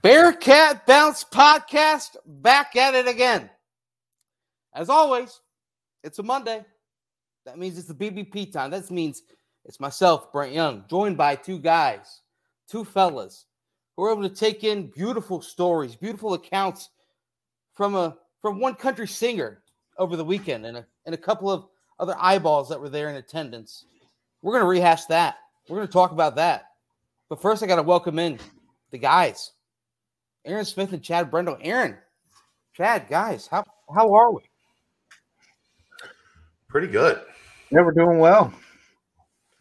Bearcat Bounce Podcast back at it again. As always, it's a Monday. That means it's the BBP time. That means it's myself, Brent Young, joined by two guys, two fellas, who are able to take in beautiful stories, beautiful accounts from a from one country singer over the weekend and a, and a couple of other eyeballs that were there in attendance. We're going to rehash that. We're going to talk about that. But first, I got to welcome in the guys. Aaron Smith and Chad Brendel. Aaron, Chad, guys, how how are we? Pretty good. Yeah, we're doing well.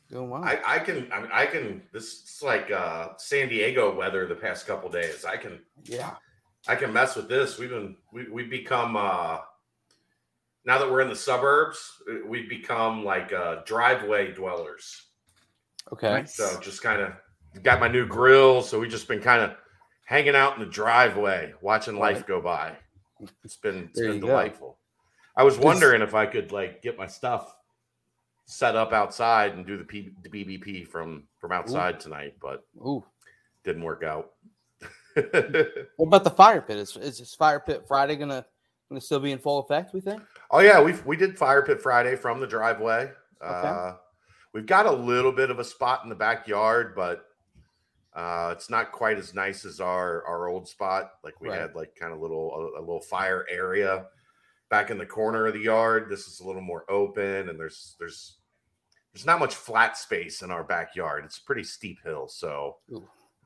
Doing well. I, I can I mean I can this is like uh San Diego weather the past couple days. I can yeah. I can mess with this. We've been we we've become uh now that we're in the suburbs, we've become like uh driveway dwellers. Okay. So just kind of got my new grill, so we just been kind of hanging out in the driveway, watching life go by. It's been it's There been you go. delightful. I was wondering if I could like get my stuff set up outside and do the, P, the BBP from from outside tonight, but Ooh. didn't work out. What about the fire pit? Is is this fire pit Friday gonna gonna still be in full effect? We think. oh yeah, we we did fire pit Friday from the driveway. Uh, we've got a little bit of a spot in the backyard, but uh, it's not quite as nice as our our old spot. Like we Right. had like kind of little a, a little fire area back in the corner of the yard. This is a little more open, and there's there's there's not much flat space in our backyard. It's a pretty steep hill, so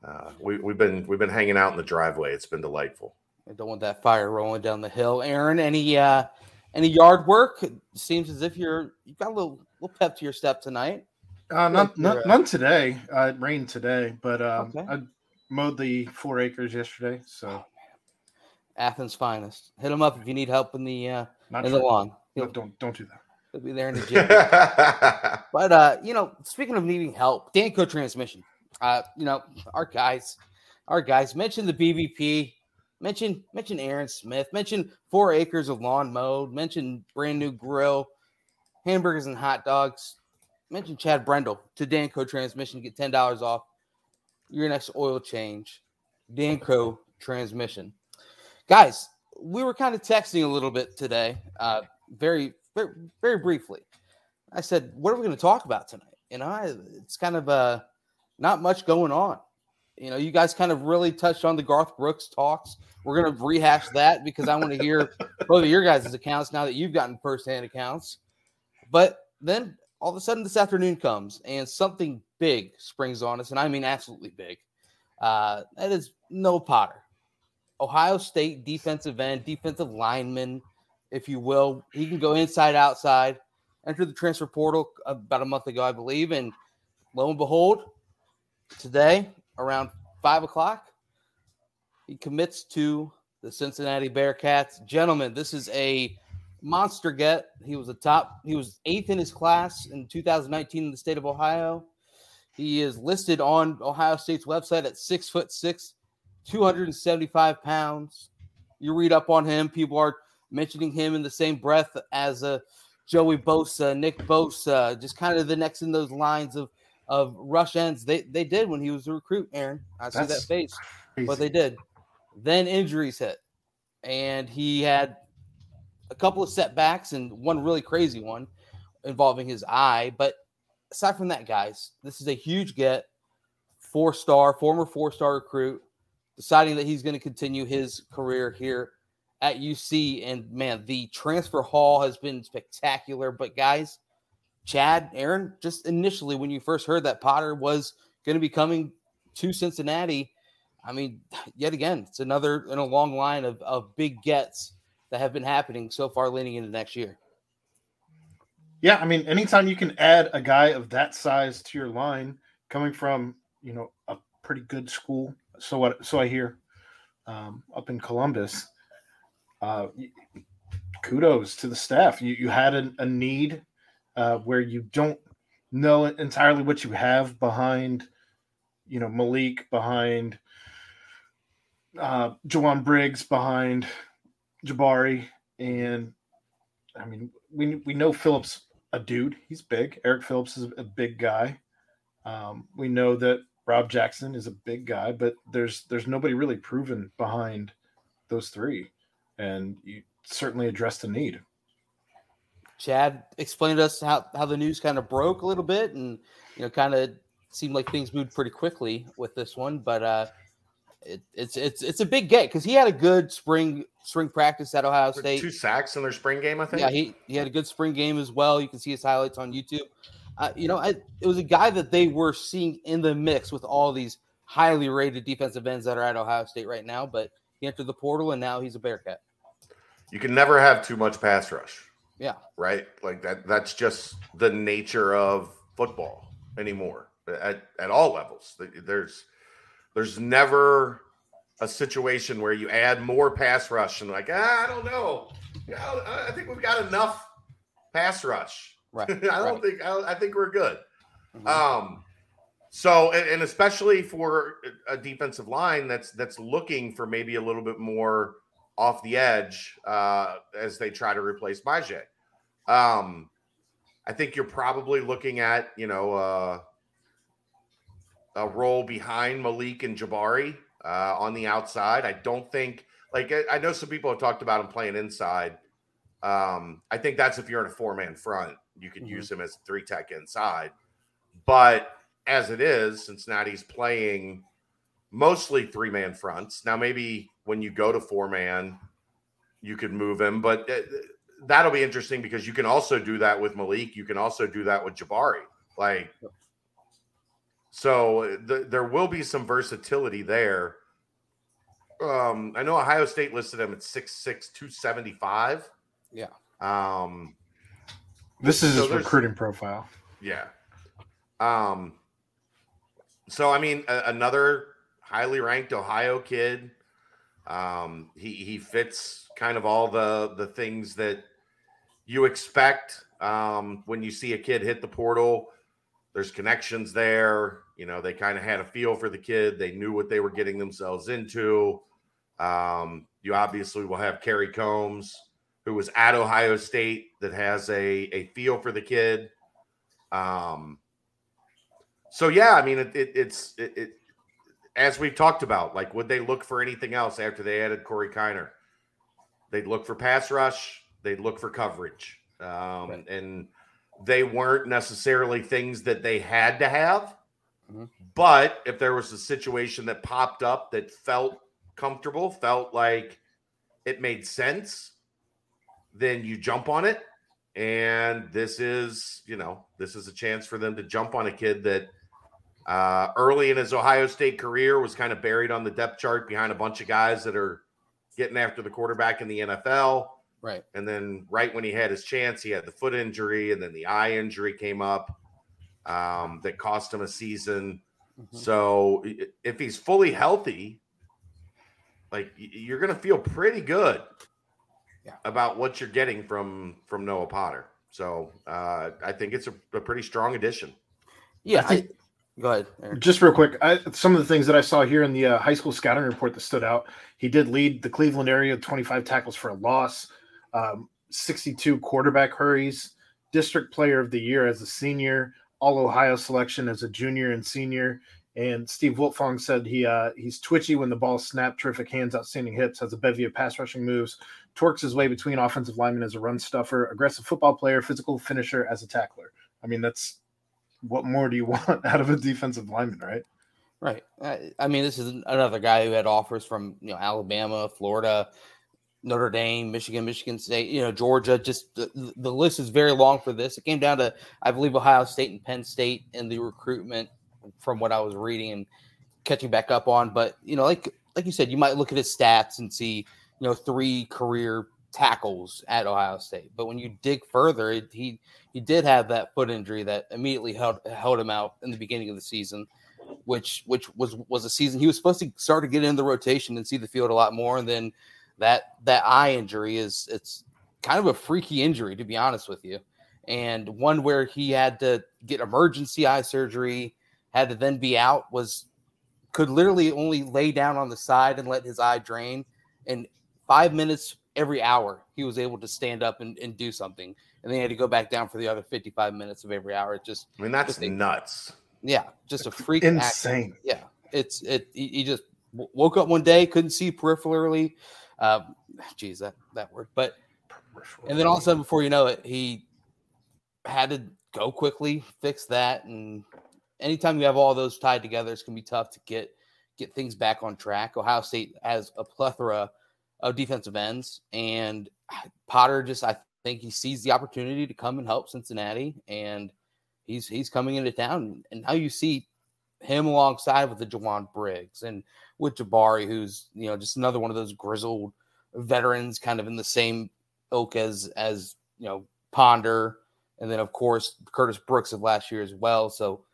uh, we, we've been we've been hanging out in the driveway. It's been delightful. I don't want that fire rolling down the hill. Aaron, any uh any yard work? It seems as if you're you've got a little little pep to your step tonight. Uh, Like none, you're, none, uh, today. Uh, it rained today, but um, Okay. I mowed the four acres yesterday, so Athens finest. Hit him up if you need help in the uh not in the lawn. No, don't don't do that. he'll be there in the gym. But uh, you know, speaking of needing help, Danco Transmission. Uh, you know, our guys, our guys mentioned the BBP, mention mention Aaron Smith, mention four acres of lawn mowed, mention brand new grill, hamburgers and hot dogs, mention Chad Brendel to Danco Transmission, to get ten dollars off your next oil change. Danco Transmission. Guys, we were kind of texting a little bit today, uh, very, very, very briefly. I said, "What are we going to talk about tonight?" You know, I, it's kind of uh, not much going on. You know, you guys kind of really touched on the Garth Brooks talks. We're going to rehash that because I want to hear both of your guys' accounts now that you've gotten firsthand accounts. But then all of a sudden, this afternoon comes and something big springs on us, and I mean absolutely big. Uh, that is Noah Potter, Ohio State defensive end, defensive lineman, if you will. He can go inside, outside entered the transfer portal about a month ago, I believe, and lo and behold, today around five o'clock, he commits to the Cincinnati Bearcats. Gentlemen, this is a monster get. He was a top, he was eighth in his class in 2019 in the state of Ohio. He is listed on Ohio State's website at six foot six, 275 pounds. You read up on him, people are mentioning him in the same breath as a Joey Bosa, Nick Bosa, just kind of the next in those lines of of rush ends. They they did when he was a recruit, Aaron. I see that face, but they did. Then injuries hit, and he had a couple of setbacks and one really crazy one involving his eye. But aside from that, guys, this is a huge get. Four star, former four star recruit, deciding that he's going to continue his career here at UC. And man, the transfer haul has been spectacular. But guys, Chad, Aaron, just initially when you first heard that Potter was going to be coming to Cincinnati, I mean, yet again, it's another in a long line of, of big gets that have been happening so far leading into next year. Yeah, I mean, anytime you can add a guy of that size to your line, coming from you know a pretty good school, so what? So I hear um, up in Columbus. Uh, kudos to the staff. You you had a, a need uh, where you don't know entirely what you have behind, you know, Malik behind, uh, Jowon Briggs behind Jabari, and I mean, we we know Phillips a dude. He's big. Eric Phillips is a big guy. Um, we know that Rob Jackson is a big guy, but there's there's nobody really proven behind those three, and you certainly addressed the need. Chad explained to us how, how the news kind of broke a little bit, and you know, kind of seemed like things moved pretty quickly with this one. But uh, it, it's it's it's a big get because he had a good spring spring practice at Ohio State. Two sacks in their spring game, I think. Yeah, he he had a good spring game as well. You can see his highlights on YouTube. Uh, you know, I, it was a guy that they were seeing in the mix with all these highly rated defensive ends that are at Ohio State right now. But he entered the portal, and now he's a Bearcat. You can never have too much pass rush. Yeah. Right. Like that. That's just the nature of football anymore at, at all levels. There's there's never a situation where you add more pass rush and like ah, I don't know. Yeah, I think we've got enough pass rush. Right. I don't right. think I, I, think we're good. Mhm. Um, so and, and especially for a defensive line that's that's looking for maybe a little bit more off the edge uh, as they try to replace Baje. Um, I think you're probably looking at you know uh, a role behind Malik and Jabari uh, on the outside. I don't think like I, I know some people have talked about him playing inside. Um, I think that's if you're in a four man front, you could Mhm. use him as a three tech inside. But as it is, Cincinnati's playing mostly three man fronts. Now, maybe when you go to four man, you could move him, but uh, that'll be interesting because you can also do that with Malik. You can also do that with Jabari. Like, so th- there will be some versatility there. Um, I know Ohio State listed him at 6'6, 275. Yeah. Um, This is So his recruiting profile. yeah. Um. So I mean, a- another highly ranked Ohio kid. Um, he he fits kind of all the the things that you expect um, when you see a kid hit the portal. There's connections there. You know, they kind of had a feel for the kid. They knew what they were getting themselves into. Um, you obviously will have Kerry Coombs, who was at Ohio State, that has a a feel for the kid. Um, so yeah, I mean, it, it it's it, it as we've talked about. Like, would they look for anything else after they added Corey Kiner? They'd look for pass rush. They'd look for coverage, um, Right. and they weren't necessarily things that they had to have. Mhm. But if there was a situation that popped up that felt comfortable, felt like it made sense, then you jump on it. And this is, you know, this is a chance for them to jump on a kid that uh, early in his Ohio State career was kind of buried on the depth chart behind a bunch of guys that are getting after the quarterback in the NFL. Right. And then right when he had his chance, he had the foot injury, and then the eye injury came up um, that cost him a season. Mhm. So if he's fully healthy, like you're going to feel pretty good Yeah. about what you're getting from from Noah Potter. So uh, I think it's a, a pretty strong addition. Yeah. I- go ahead. Aaron. Just real quick, I, some of the things that I saw here in the uh, high school scouting report that stood out. He did lead the Cleveland area, 25 tackles for a loss, um, 62 quarterback hurries, district player of the year as a senior, all Ohio selection as a junior and senior. And Steve Wiltfong said he uh, he's twitchy when the ball snapped, terrific hands, outstanding hips, has a bevy of pass rushing moves, torques his way between offensive linemen as a run stuffer, aggressive football player, physical finisher as a tackler. I mean, that's what more do you want out of a defensive lineman, right? Right. I, I mean, this is another guy who had offers from you know Alabama, Florida, Notre Dame, Michigan, Michigan State, you know Georgia. Just the, the list is very long for this. It came down to I believe Ohio State and Penn State in the recruitment, from what I was reading and catching back up on. But you know, like like you said, you might look at his stats and see you know three career tackles at Ohio State. But when you dig further, it, he he did have that foot injury that immediately held held him out in the beginning of the season which which was was a season he was supposed to start to get in the rotation and see the field a lot more and then that that eye injury is it's kind of a freaky injury to be honest with you and one where he had to get emergency eye surgery had to then be out was could literally only lay down on the side and let his eye drain and five minutes every hour he was able to stand up and, and do something and then he had to go back down for the other 55 minutes of every hour it just I mean, that's Just a- nuts. Yeah, just a freak. Insane. Act. Yeah, it's it. He just woke up one day, couldn't see peripherally. Uh, geez, that that word. But and then all of a sudden, before you know it, he had to go quickly, fix that, and anytime you have all those tied together, it's gonna be tough to get get things back on track. Ohio State has a plethora of defensive ends, and Potter just I think he sees the opportunity to come and help Cincinnati, and he's he's coming into town, and now you see him alongside with the Jowon Briggs and with Jabari, who's you know just another one of those grizzled veterans, kind of in the same ilk as as you know Ponder, and then of course Curtis Brooks of last year as well. So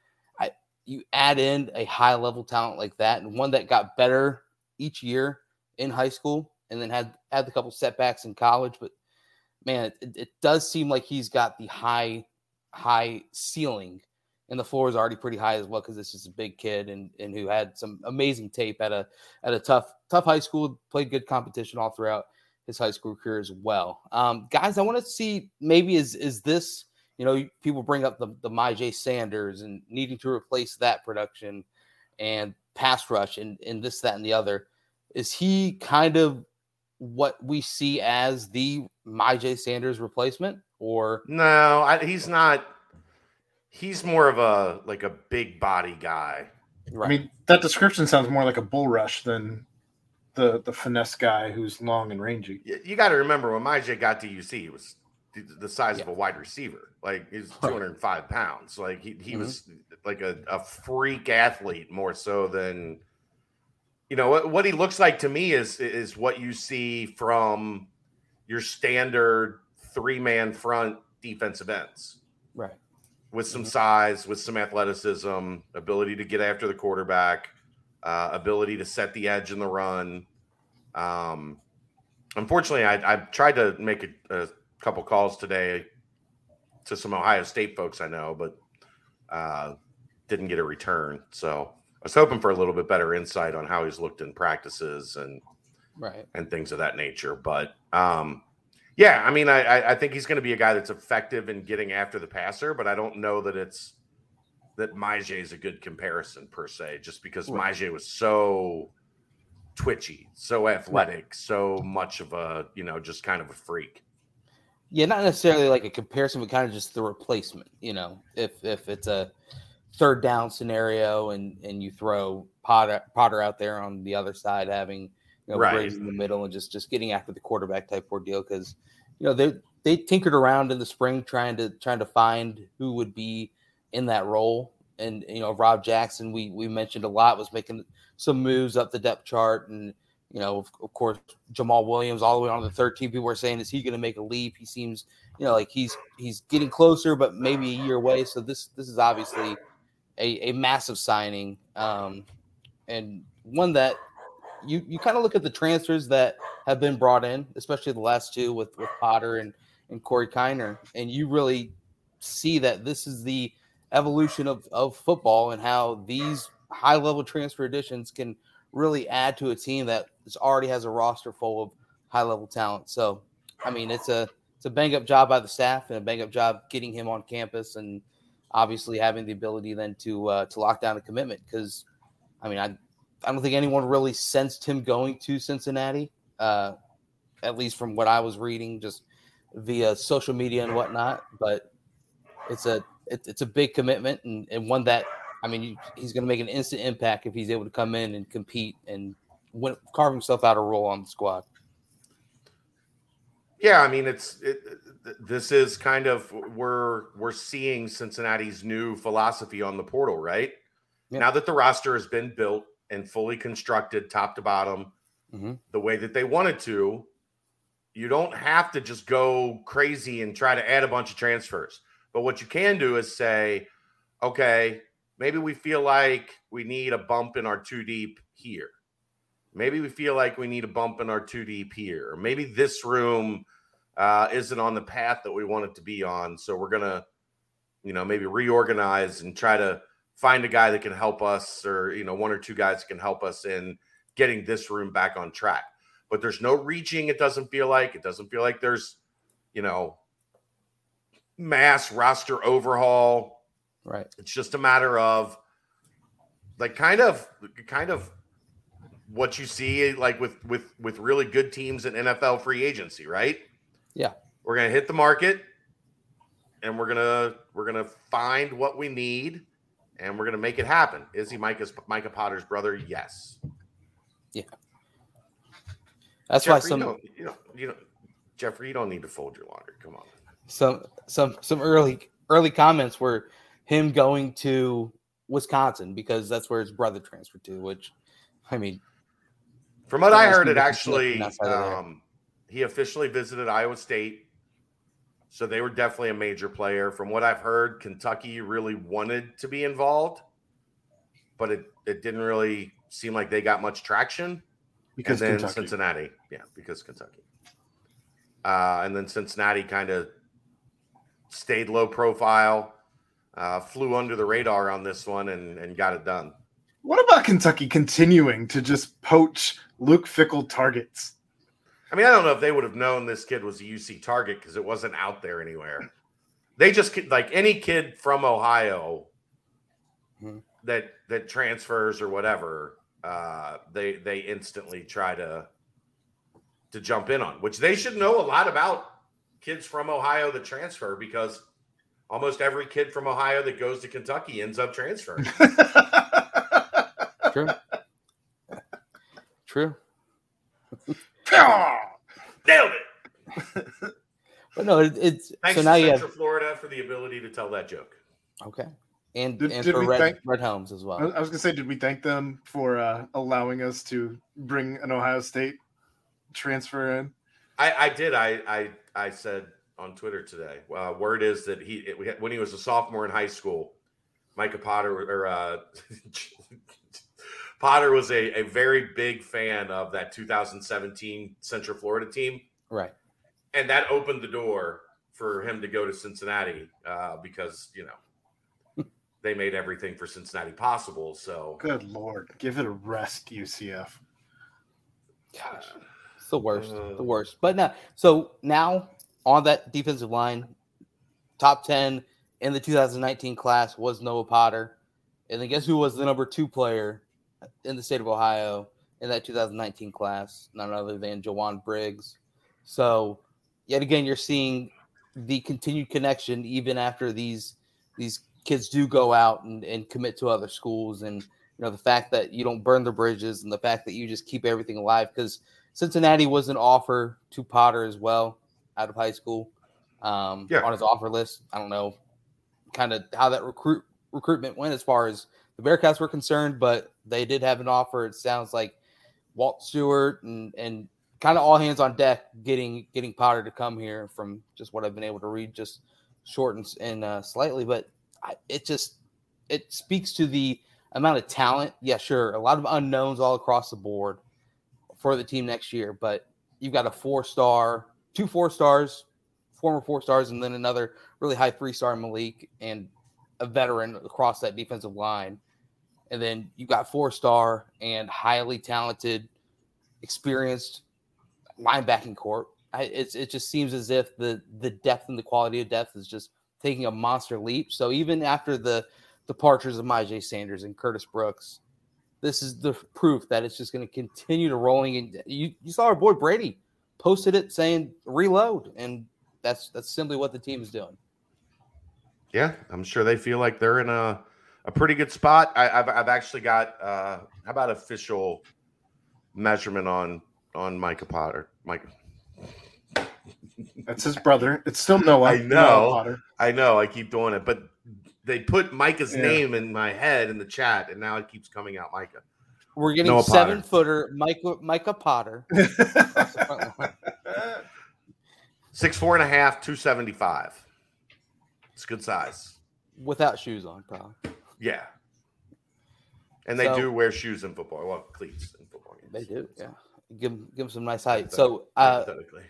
I you add in a high level talent like that, and one that got better each year in high school, and then had had a couple setbacks in college, but man, it, it does seem like he's got the high high ceiling and the floor is already pretty high as well because this is a big kid and and who had some amazing tape at a at a tough tough high school, played good competition all throughout his high school career as well. Um, guys, I want to see maybe is is this you know people bring up the the Myjai Sanders and needing to replace that production and pass rush and and this that and the other. Is he kind of what we see as the Myjai Sanders replacement or no? I, he's not he's more of a like a big body guy. Right. I mean, that description sounds more like a bull rush than the the finesse guy who's long and rangy. You, you got to remember when Myjai got to UC, he was the size yeah. of a wide receiver. Like he's 205 pounds. Like he, he mm-hmm. was like a, a freak athlete more so than you know what, what he looks like to me is is what you see from your standard three man front defensive ends. Right with some mm-hmm. size, with some athleticism, ability to get after the quarterback, uh, ability to set the edge in the run. Um, unfortunately, I, I tried to make a, a, couple calls today to some Ohio State folks I know, but uh, didn't get a return. So I was hoping for a little bit better insight on how he's looked in practices and right and things of that nature. But um, yeah, I mean, I I think he's going to be a guy that's effective in getting after the passer, but I don't know that it's that Myjai is a good comparison per se, just because right. Myjai was so twitchy, so athletic, so much of a you know just kind of a freak. Yeah, not necessarily like a comparison, but kind of just the replacement. You know, if if it's a third down scenario and and you throw Potter Potter out there on the other side having you know, right. in the middle and just just getting after the quarterback type ordeal because you know they they tinkered around in the spring trying to trying to find who would be in that role. And you know Rob Jackson we we mentioned a lot was making some moves up the depth chart. And you know of, of course Jamal Williams all the way on the 13 people were saying is he going to make a leap? He seems you know like he's he's getting closer but maybe a year away. So this this is obviously a, a massive signing um and one that you you kind of look at the transfers that have been brought in, especially the last two with with Potter and and Corey Kiner, and you really see that this is the evolution of of football and how these high level transfer additions can really add to a team that already has a roster full of high level talent. So, I mean, it's a it's a bang up job by the staff and a bang up job getting him on campus and obviously having the ability then to uh, to lock down a commitment because I mean I I don't think anyone really sensed him going to Cincinnati, uh, at least from what I was reading, just via social media and whatnot. But it's a it, it's a big commitment and, and one that I mean he's going to make an instant impact if he's able to come in and compete and win, carve himself out a role on the squad. Yeah, I mean it's it, this is kind of we're we're seeing Cincinnati's new philosophy on the portal, right? Yeah. Now that the roster has been built, and fully constructed top to bottom mm-hmm. the way that they wanted to, you don't have to just go crazy and try to add a bunch of transfers. But what you can do is say, okay, maybe we feel like we need a bump in our two deep here. Maybe we feel like we need a bump in our two deep here. maybe this room uh, isn't on the path that we want it to be on. So we're going to, you know, maybe reorganize and try to find a guy that can help us or you know one or two guys that can help us in getting this room back on track but there's no reaching it doesn't feel like it doesn't feel like there's you know mass roster overhaul Right. It's just a matter of like kind of kind of what you see like with with with really good teams in NFL free agency, right? Yeah. We're going to hit the market and we're going to we're going to find what we need and we're going to make it happen. Is he Micah's Micah Potter's brother? Yes. Yeah. That's Jeffrey, why some you don't, you don't you don't Jeffrey, you don't need to fold your laundry. Come on. some some some early early comments were him going to Wisconsin because that's where his brother transferred to. Which, I mean, From what I heard, it actually outside of there. um, he officially visited Iowa State, so they were definitely a major player. From what I've heard, Kentucky really wanted to be involved, but it it didn't really seem like they got much traction. because and then Kentucky. Cincinnati, yeah, because Kentucky, uh, and then Cincinnati kind of stayed low profile, uh, flew under the radar on this one, and and got it done. What about Kentucky continuing to just poach Luke Fickell targets? I mean, I don't know if they would have known this kid was a UC target because it wasn't out there anywhere. They just like any kid from Ohio Mhm. that that transfers or whatever, uh, they they instantly try to to jump in on, which they should know a lot about kids from Ohio that transfer because almost every kid from Ohio that goes to Kentucky ends up transferring. true, true. Nailed it. But no, it, it's Thanks so now to you have Florida for the ability to tell that joke. okay, and Did- and did for we Red thank- Red Homes as well. I was gonna say, did we thank them for uh, allowing us to bring an Ohio State transfer in? I, I did. I, I I said on Twitter today. Uh, word is that he it, when he was a sophomore in high school, Micah Potter or uh, Potter was a, a very big fan of that 2017 Central Florida team, Right. and that opened the door for him to go to Cincinnati uh, because you know they made everything for Cincinnati possible. So Good lord, give it a rest, UCF. Gosh, it's the worst, Uh. the worst. But now, so now on that defensive line, top ten in the 2019 class was Noah Potter, and then guess who was the number two player in the state of Ohio in that 2019 class? None other than Jowon Briggs. So, yet again, you're seeing the continued connection even after these these kids do go out and, and commit to other schools and you know the fact that you don't burn the bridges and the fact that you just keep everything alive because cincinnati was an offer to potter as well out of high school um, Yeah. on his offer list i don't know kind of how that recruit recruitment went as far as the bearcats were concerned but they did have an offer it sounds like walt stewart and and kind of all hands on deck getting getting potter to come here from just what i've been able to read just short and, and uh, slightly but I, it just it speaks to the amount of talent. Yeah, sure, a lot of unknowns all across the board for the team next year, but you've got a four star, two four stars, former four stars, and then another really high three star Malik and a veteran across that defensive line. And then you've got four star and highly talented, experienced linebacking court. I, it's, it just seems as if the the depth and the quality of depth is just taking a monster leap. So even after the departures of Myjai Sanders and Curtis Brooks, this is the proof that it's just going to continue to rolling. And you, you saw our boy Brady posted it saying reload, and that's that's simply what the team is doing. Yeah, I'm sure they feel like they're in a, a pretty good spot. I, I've I've actually got uh, how about official measurement on on Micah Potter? Mike, That's his brother. It's still Noah. I know. Noah Potter. I know I keep doing it, but they put Micah's Yeah. name in my head in the chat, and now it keeps coming out Micah. We're getting Noah seven Potter. footer Micah Micah Potter. across the front. Six four and a half, two seventy five. It's a good size. without shoes on, probably. Yeah, and they So- do wear shoes in football. Well, cleats in football. games. They do, yeah. Give them, give them some nice height. So uh, Hypothetically.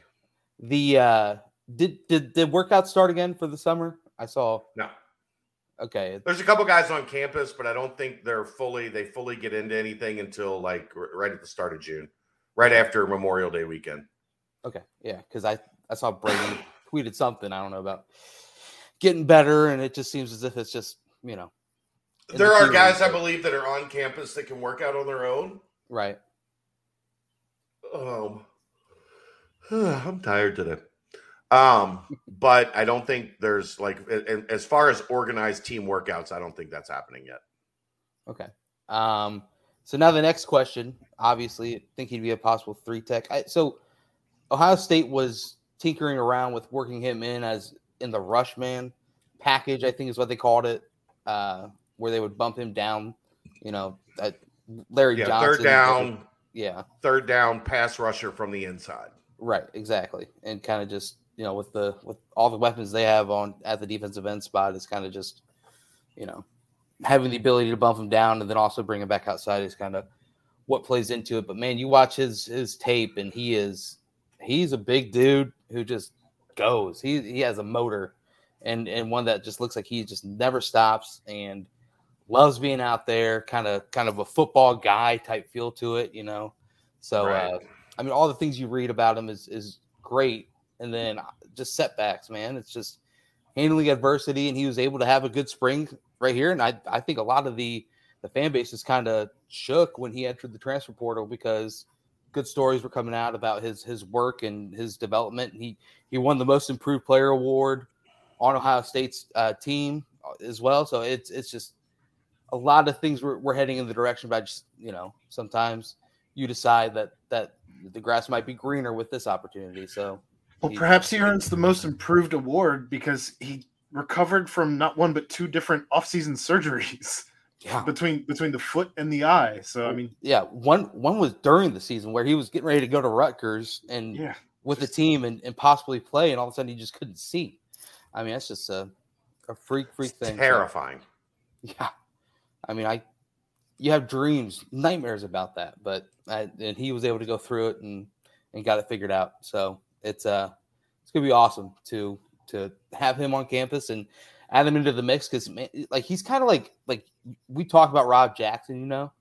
the uh, did did did workouts start again for the summer? I saw. no. Okay, There's a couple guys on campus, but I don't think they're fully they fully get into anything until like r- right at the start of June, right after Memorial Day weekend. Okay, yeah, because I I saw Brady tweeted something I don't know about getting better, and it just seems as if it's just you know. There are guys I believe that are on campus that can work out on their own. Right. Um, I'm tired today. Um, but I don't think there's like as far as organized team workouts, I don't think that's happening yet. Okay. Um, so now the next question, obviously, I think he'd be a possible three tech. I, so Ohio State was tinkering around with working him in as in the rush man package, I think is what they called it, uh, where they would bump him down. You know, Larry yeah, Johnson. Third down. Yeah. Third down pass rusher from the inside. Right, exactly. And kind of just, you know, with the with all the weapons they have on at the defensive end spot is kind of just, you know, having the ability to bump him down and then also bring him back outside is kind of what plays into it. But man, you watch his his tape and he is he's a big dude who just goes. He he has a motor and and one that just looks like he just never stops and loves being out there, kind of kind of a football guy type feel to it, you know. So right. uh, I mean, all the things you read about him is is great, and then just setbacks, man. It's just handling adversity, and he was able to have a good spring right here. And I I think a lot of the the fan base is kind of shook when he entered the transfer portal because good stories were coming out about his his work and his development. He he won the most improved player award on Ohio State's uh, team as well. So it's it's just a lot of things we're, we're heading in the direction. But just you know, sometimes you decide that that the grass might be greener with this opportunity. So, well, he, perhaps he earns the most improved award because he recovered from not one but two different offseason surgeries. Yeah. between between the foot and the eye. So I mean, yeah, one one was during the season where he was getting ready to go to Rutgers and yeah, with just, the team and, and possibly play, and all of a sudden he just couldn't see. I mean, that's just a a freak freak thing. Terrifying. So, yeah, I mean, I you have dreams, nightmares about that, but I, and he was able to go through it and and got it figured out. So it's uh it's gonna be awesome to to have him on campus and add him into the mix because like he's kind of like like we talk about Rob Jackson, you know,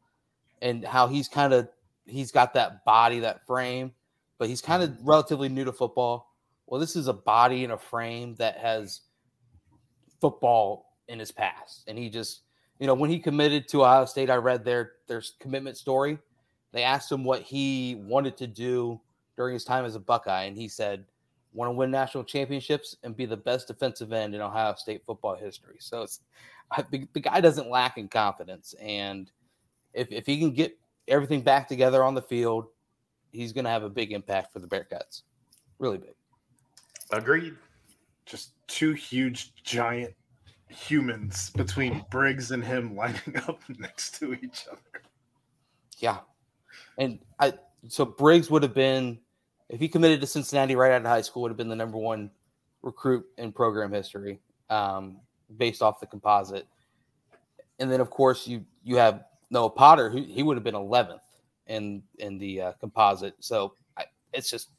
and how he's kind of he's got that body, that frame, but he's kind of relatively new to football. Well, this is a body and a frame that has football in his past, and he just you know, when he committed to Ohio State, I read their their commitment story. They asked him what he wanted to do during his time as a Buckeye, and he said, "Want to win national championships and be the best defensive end in Ohio State football history." So it's the, the guy doesn't lack in confidence, and if if he can get everything back together on the field, he's going to have a big impact for the Bearcats. Really big. Agreed. Just two huge, giant humans between Briggs and him lining up next to each other. Yeah. And I so Briggs would have been if he committed to Cincinnati right out of high school would have been the number one recruit in program history um, based off the composite. And then of course you you have Noah Potter who he would have been 11th in in the uh, composite. So I, it's just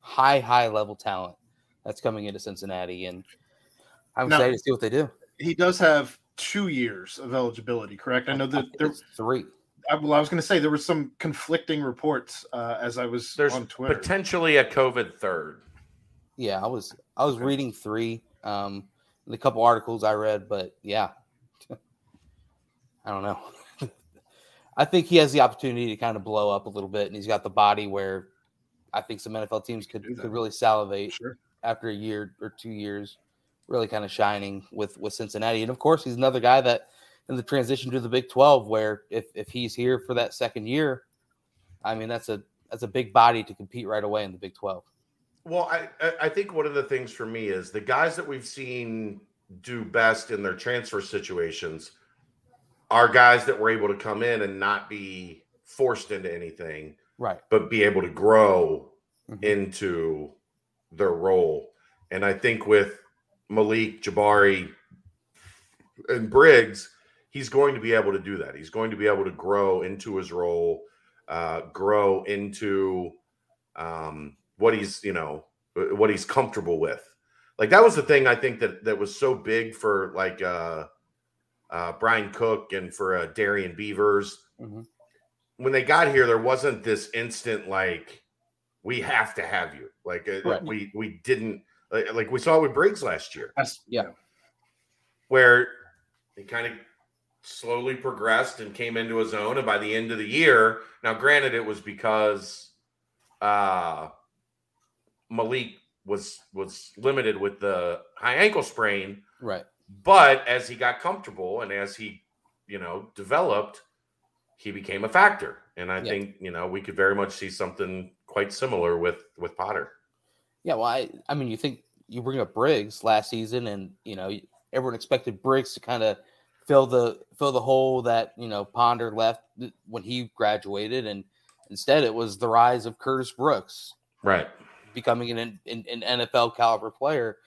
high high level talent that's coming into Cincinnati and I'm now, excited to see what they do he does have two years of eligibility, correct? I know that there's three. I, well, I was going to say there were some conflicting reports uh, as I was There's on Twitter. Potentially a COVID third. Yeah, I was I was okay. reading three. Um, in a couple articles I read, but yeah, I don't know. I think he has the opportunity to kind of blow up a little bit, and he's got the body where I think some NFL teams could could really salivate sure. after a year or two years really kind of shining with with Cincinnati. And of course, he's another guy that in the transition to the Big 12, where if if he's here for that second year, I mean that's a that's a big body to compete right away in the Big 12. Well, I I think one of the things for me is the guys that we've seen do best in their transfer situations are guys that were able to come in and not be forced into anything, right? But be able to grow mm-hmm. into their role. And I think with Malik, Jabari, and Briggs, he's going to be able to do that. He's going to be able to grow into his role, uh, grow into um, what he's, you know, what he's comfortable with. Like that was the thing I think that that was so big for like uh, uh, Bryan Cook and for uh, Darrian Beavers. Mm-hmm. When they got here, there wasn't this instant like we have to have you. Like uh, right. we we didn't like we saw with Briggs last year. yeah. Where he kind of slowly progressed and came into his own. And by the end of the year, now granted, it was because uh, Malik was was limited with the high ankle sprain, right? But as he got comfortable and as he, you know, developed, he became a factor. And I yeah. think you know we could very much see something quite similar with with Potter. Yeah, well, I I mean, you think you bring up Briggs last season, and you know everyone expected Briggs to kind of fill the fill the hole that you know Ponder left when he graduated, and instead it was the rise of Curtis Brooks, right, becoming an, an, an NFL caliber player,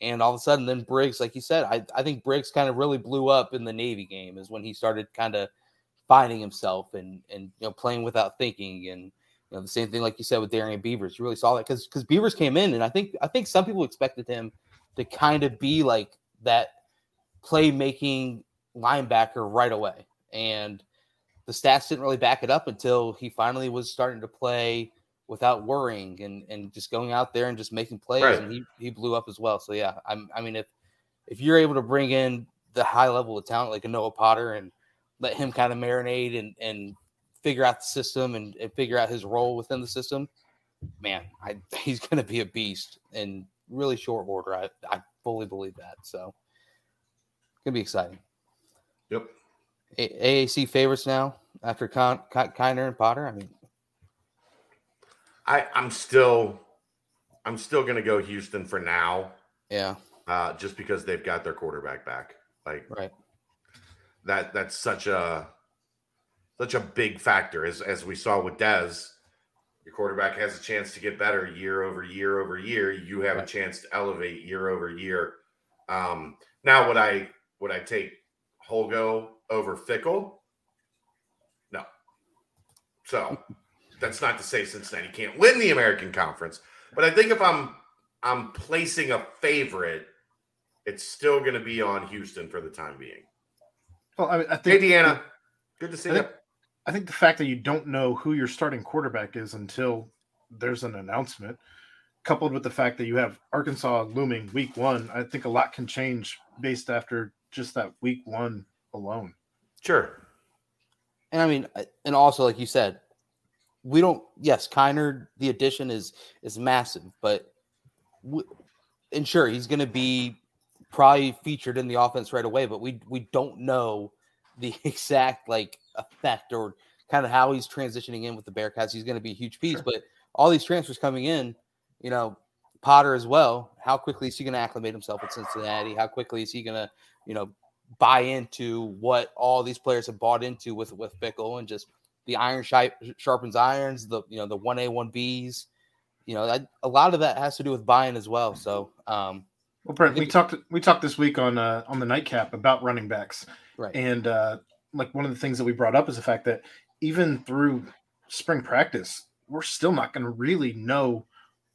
and all of a sudden then Briggs, like you said, I I think Briggs kind of really blew up in the Navy game is when he started kind of finding himself and and you know playing without thinking and you know, the same thing like you said with Darrian Beavers. You really saw that because because Beavers came in, and I think I think some people expected him to kind of be like that playmaking linebacker right away, and the stats didn't really back it up until he finally was starting to play without worrying and and just going out there and just making plays, right. and he he blew up as well. So yeah, I'm, I mean if if you're able to bring in the high level of talent like a Noah Potter and let him kind of marinate and and figure out the system and, and figure out his role within the system, man, I, he's going to be a beast in really short order. I, I fully believe that. So going to be exciting. Yep. A- AAC favorites now after Con- Con- Kiner and Potter. I mean, I I'm still I'm still going to go Houston for now. Yeah. Uh, just because they've got their quarterback back. Like right. That that's such a such a big factor as as we saw with Dez. Your quarterback has a chance to get better year over year over year. You have a chance to elevate year over year. Um, now, would I would I take Holgo over Fickell? No. So that's not to say Cincinnati can't win the American Conference, but I think if I'm I'm placing a favorite, it's still going to be on Houston for the time being. Well, I, mean, I think hey, Deanna, good to see you. I think the fact that you don't know who your starting quarterback is until there's an announcement, coupled with the fact that you have Arkansas looming week one, I think a lot can change based after just that week one alone. Sure. And I mean, and also like you said, we don't. Yes, Kiner, the addition is is massive, but we, and sure he's going to be probably featured in the offense right away, but we we don't know the exact like effect or kind of how he's transitioning in with the Bearcats. He's going to be a huge piece, sure. but all these transfers coming in, you know, Potter as well. How quickly is he going to acclimate himself at Cincinnati? How quickly is he going to, you know, buy into what all these players have bought into with with Fickell and just the iron sharpens irons, the you know the one A one Bs, you know, that, a lot of that has to do with buying as well. So, um, well, Brent, we talked we talked this week on uh, on the nightcap about running backs, right? And uh, like one of the things that we brought up is the fact that even through spring practice, we're still not going to really know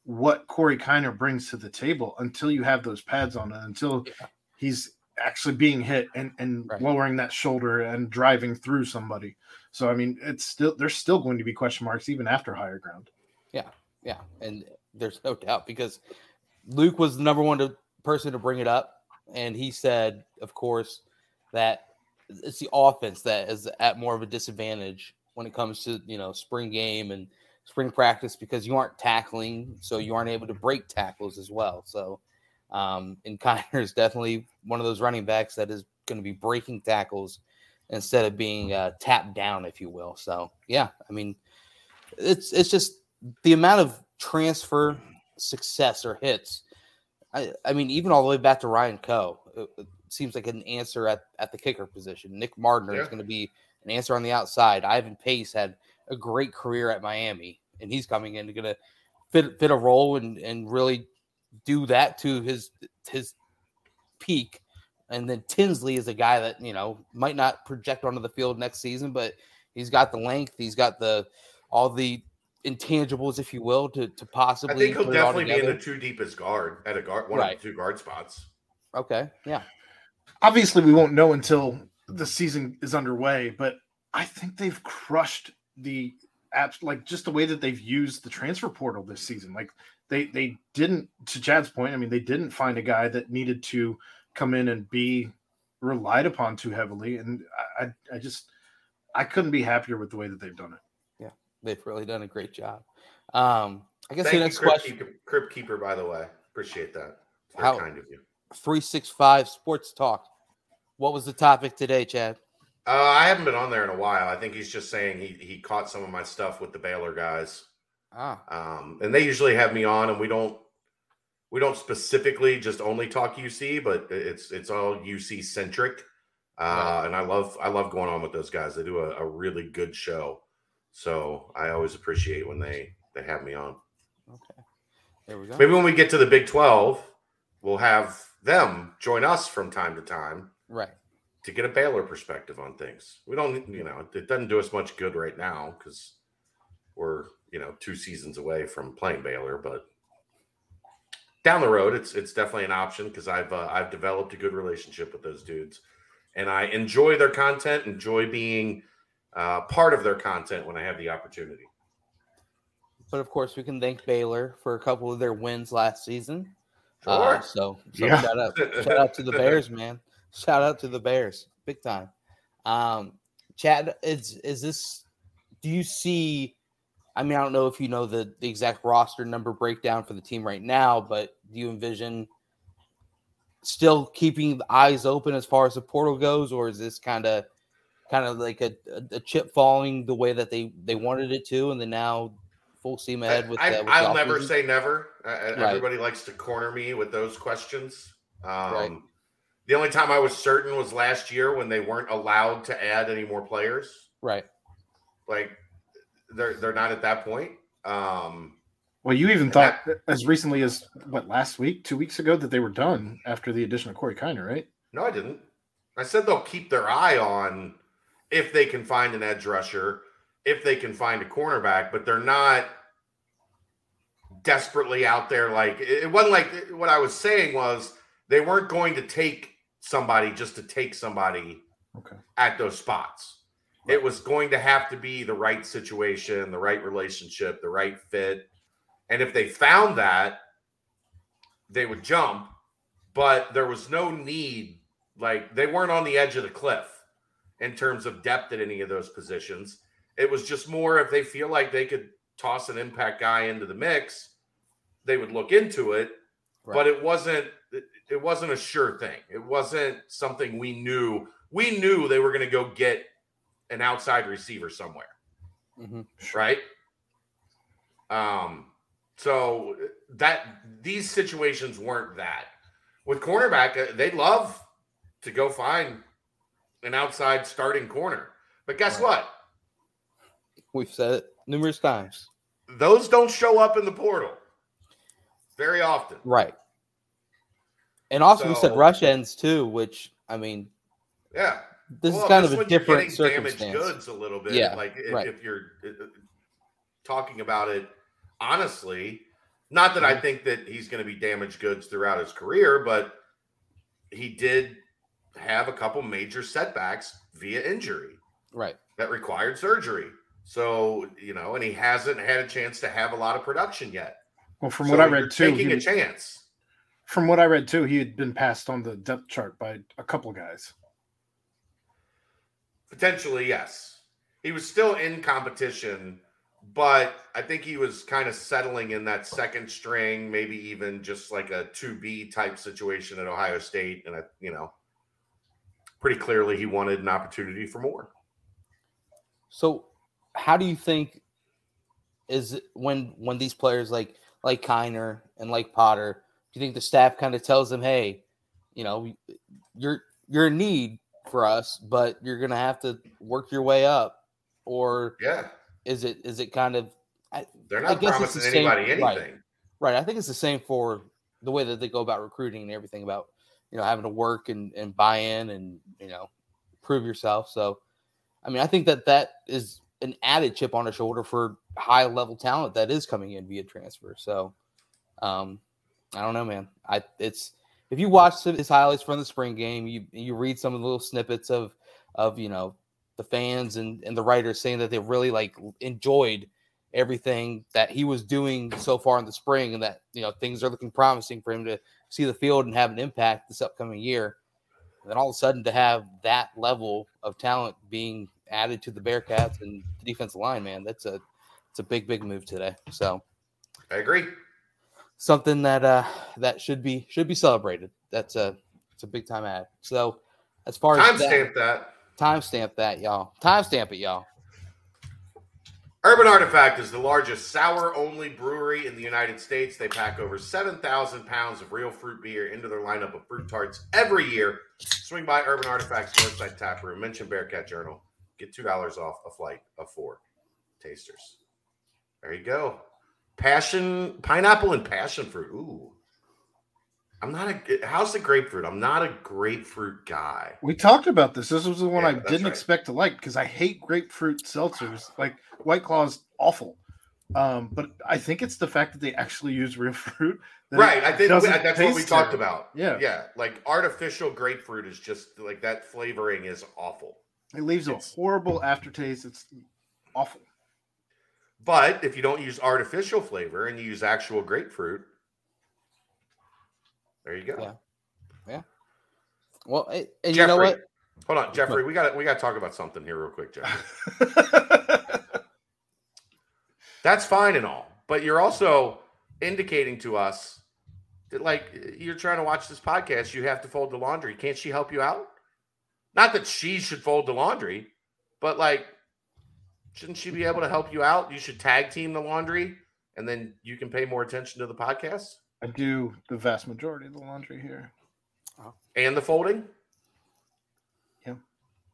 what Corey Kiner brings to the table until you have those pads on and until yeah. he's actually being hit and, and right. lowering that shoulder and driving through somebody. So I mean, it's still there's still going to be question marks even after higher ground. Yeah, yeah, and there's no doubt because Luke was the number one to, person to bring it up, and he said, of course, that it's the offense that is at more of a disadvantage when it comes to you know spring game and spring practice because you aren't tackling, so you aren't able to break tackles as well. So, um, and Kiner is definitely one of those running backs that is going to be breaking tackles instead of being uh, tapped down, if you will. So, yeah, I mean, it's it's just the amount of transfer success or hits. I, I mean, even all the way back to Ryan Coe, seems like an answer at, at the kicker position. Nick Mardner yeah. is going to be an answer on the outside. Ivan Pace had a great career at Miami, and he's coming in to going to fit fit a role and and really do that to his his peak. And then Tinsley is a guy that you know might not project onto the field next season, but he's got the length, he's got the all the intangibles, if you will, to to possibly. I think he'll definitely be in the two deepest guard at a guard, one right. of the two guard spots. Okay, yeah, obviously we won't know until the season is underway, but I think they've crushed the apps like just the way that they've used the transfer portal this season. Like they they didn't to Chad's point, I mean they didn't find a guy that needed to come in and be relied upon too heavily, and I, I just I couldn't be happier with the way that they've done it. Yeah, they've really done a great job. Um, I guess Thank the you, next Crypt question: Keeper, Crypt Keeper, by the way. Appreciate that. How- kind of you. Three six five sports talk. What was the topic today, Chad? Uh, I haven't been on there in a while. I think he's just saying he, he caught some of my stuff with the Baylor guys. Ah, Um, and they usually have me on, and we don't we don't specifically just only talk UC, but it's it's all UC centric. Uh. And I love I love going on with those guys. They do a, a really good show, so I always appreciate when they they have me on. okay. There we go. Maybe when we get to the Big Twelve, we'll have them join us from time to time Right. to get a Baylor perspective on things. We don't, you know, it doesn't do us much good right now because we're, you know, two seasons away from playing Baylor, but down the road, it's it's definitely an option because I've uh, I've developed a good relationship with those dudes, and I enjoy their content, enjoy being uh, part of their content when I have the opportunity. But of course, we can thank Baylor for a couple of their wins last season. Sure. Uh, so, so Yeah. shout out, shout out to the Bears, man. Shout out to the Bears, big time. Um, Chad, is is this? Do you see? I mean, I don't know if you know the, the exact roster number breakdown for the team right now, but do you envision still keeping the eyes open as far as the portal goes, or is this kind of kind of like a, a, a chip falling the way that they they wanted it to, and then now full steam ahead with? I, uh, with I'll never offseason? say never. Uh, Right. Everybody likes to corner me with those questions. Um, Right. The only time I was certain was last year when they weren't allowed to add any more players. right. Like they're they're not at that point. Um, Well, you even And thought as recently as what last week, two weeks ago, that they were done after the addition of Corey Kiner, right? no, I didn't. I said they'll keep their eye on if they can find an edge rusher, if they can find a cornerback, but they're not desperately out there. Like it wasn't like what I was saying was they weren't going to take somebody just to take somebody Okay. at those spots. It was going to have to be the right situation, the right relationship, the right fit. And if they found that, they would jump, but there was no need. Like they weren't on the edge of the cliff in terms of depth at any of those positions. It was just more if they feel like they could toss an impact guy into the mix, they would look into it. But it wasn't it- wasn't a sure thing. It wasn't something we knew. We knew they were going to go get an outside receiver somewhere hmm right? Um, so that these situations weren't that. With cornerback, uh, they love to go find an outside starting corner. But guess Right. what? We've said it numerous times. Those don't show up in the portal very often. Right. And also, we said rush ends too, which I mean, Yeah. this Well, is kind of a different damaged circumstance. goods a little bit. Yeah, like if, right. if you're uh, uh, talking about it honestly, not that Mm-hmm. I think that he's going to be damaged goods throughout his career, but he did have a couple major setbacks via injury Right. that required surgery. So you know, and he hasn't had a chance to have a lot of production yet. Well, from So what I you're read too, taking he, a chance. from what I read too, he had been passed on the depth chart by a couple guys. Potentially, yes. He was still in competition, but I think he was kind of settling in that second string, maybe even just like a 2B type situation at Ohio State. And, I, you know, pretty clearly he wanted an opportunity for more. So, how do you think is it when when these players like like Kiner and like Potter, do you think the staff kind of tells them, "Hey, you know, you're you're in need for us, but you're gonna have to work your way up," or Yeah. is it is it kind of They're I not guess it's promising the same- anybody right. anything. Right. I think it's the same for the way that they go about recruiting and everything about, you know, having to work and, and buy in and, you know, prove yourself. So, I mean, I think that that is an added chip on the shoulder for high level talent that is coming in via transfer. So, um, I don't know, man. I, it's, if you watch his highlights from the spring game, you, you read some of the little snippets of, of, you know, the fans and, and the writers saying that they really like enjoyed everything that he was doing so far in the spring and that you know things are looking promising for him to see the field and have an impact this upcoming year And then all of a sudden to have that level of talent being added to the Bearcats and the defensive line, man, that's a it's a big, big move today. So I agree. Something that uh that should be should be celebrated. That's a it's a big time ad. So as far Timestamp as that, that. timestamp that, y'all. Timestamp it, y'all. Urban Artifact is the largest sour only brewery in the United States. They pack over 7,000 pounds of real fruit beer into their lineup of fruit tarts every year. Swing by Urban Artifact's Northside Tap Room, mention Bearcat Journal, get $2 off a flight of four tasters. There you go. Passion, pineapple and passion fruit. Ooh. I'm not a how's the grapefruit? I'm not a grapefruit guy. We talked about this. This was the one Yeah, I didn't right. expect to like because I hate grapefruit seltzers. Like White Claw's awful. Um, but I think it's the fact that they actually use real fruit. Right. I think that's what we talked terrible. about. Yeah. Yeah. Like artificial grapefruit is just like that flavoring is awful. It leaves a horrible aftertaste. It's awful. But if you don't use artificial flavor and you use actual grapefruit, there you go. Yeah. Well, eh, and Jeffrey, you know what? Hold on, Jeffrey. We got we got to talk about something here real quick, Jeffrey. That's fine and all, but you're also indicating to us that like you're trying to watch this podcast, you have to fold the laundry. Can't she help you out? Not that she should fold the laundry, but like shouldn't she be able to help you out? You should tag team the laundry and then you can pay more attention to the podcast I do the vast majority of the laundry here. and the folding. Yeah.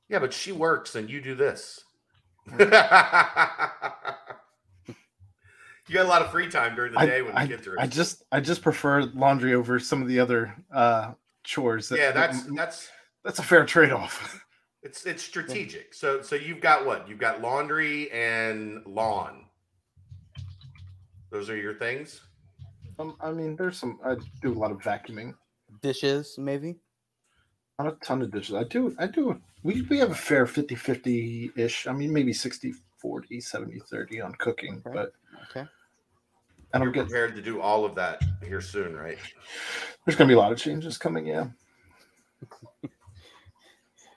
Yeah, but she works and you do this. you got a lot of free time during the I, day when I, the kids are. I just I just prefer laundry over some of the other uh chores. That, yeah, that- that's that's that's a fair trade off. it's it's strategic. So so you've got what? You've got laundry and lawn. Those are your things. Um, I mean, there's some. I do a lot of vacuuming. Dishes, maybe. Not a ton of dishes. I do. I do. We, we have a fair 50 50 ish. I mean, maybe 60 40, 70 30 on cooking. Okay. But Okay. And I You're don't get. prepared to do all of that here soon, right? There's going to be a lot of changes coming. Yeah.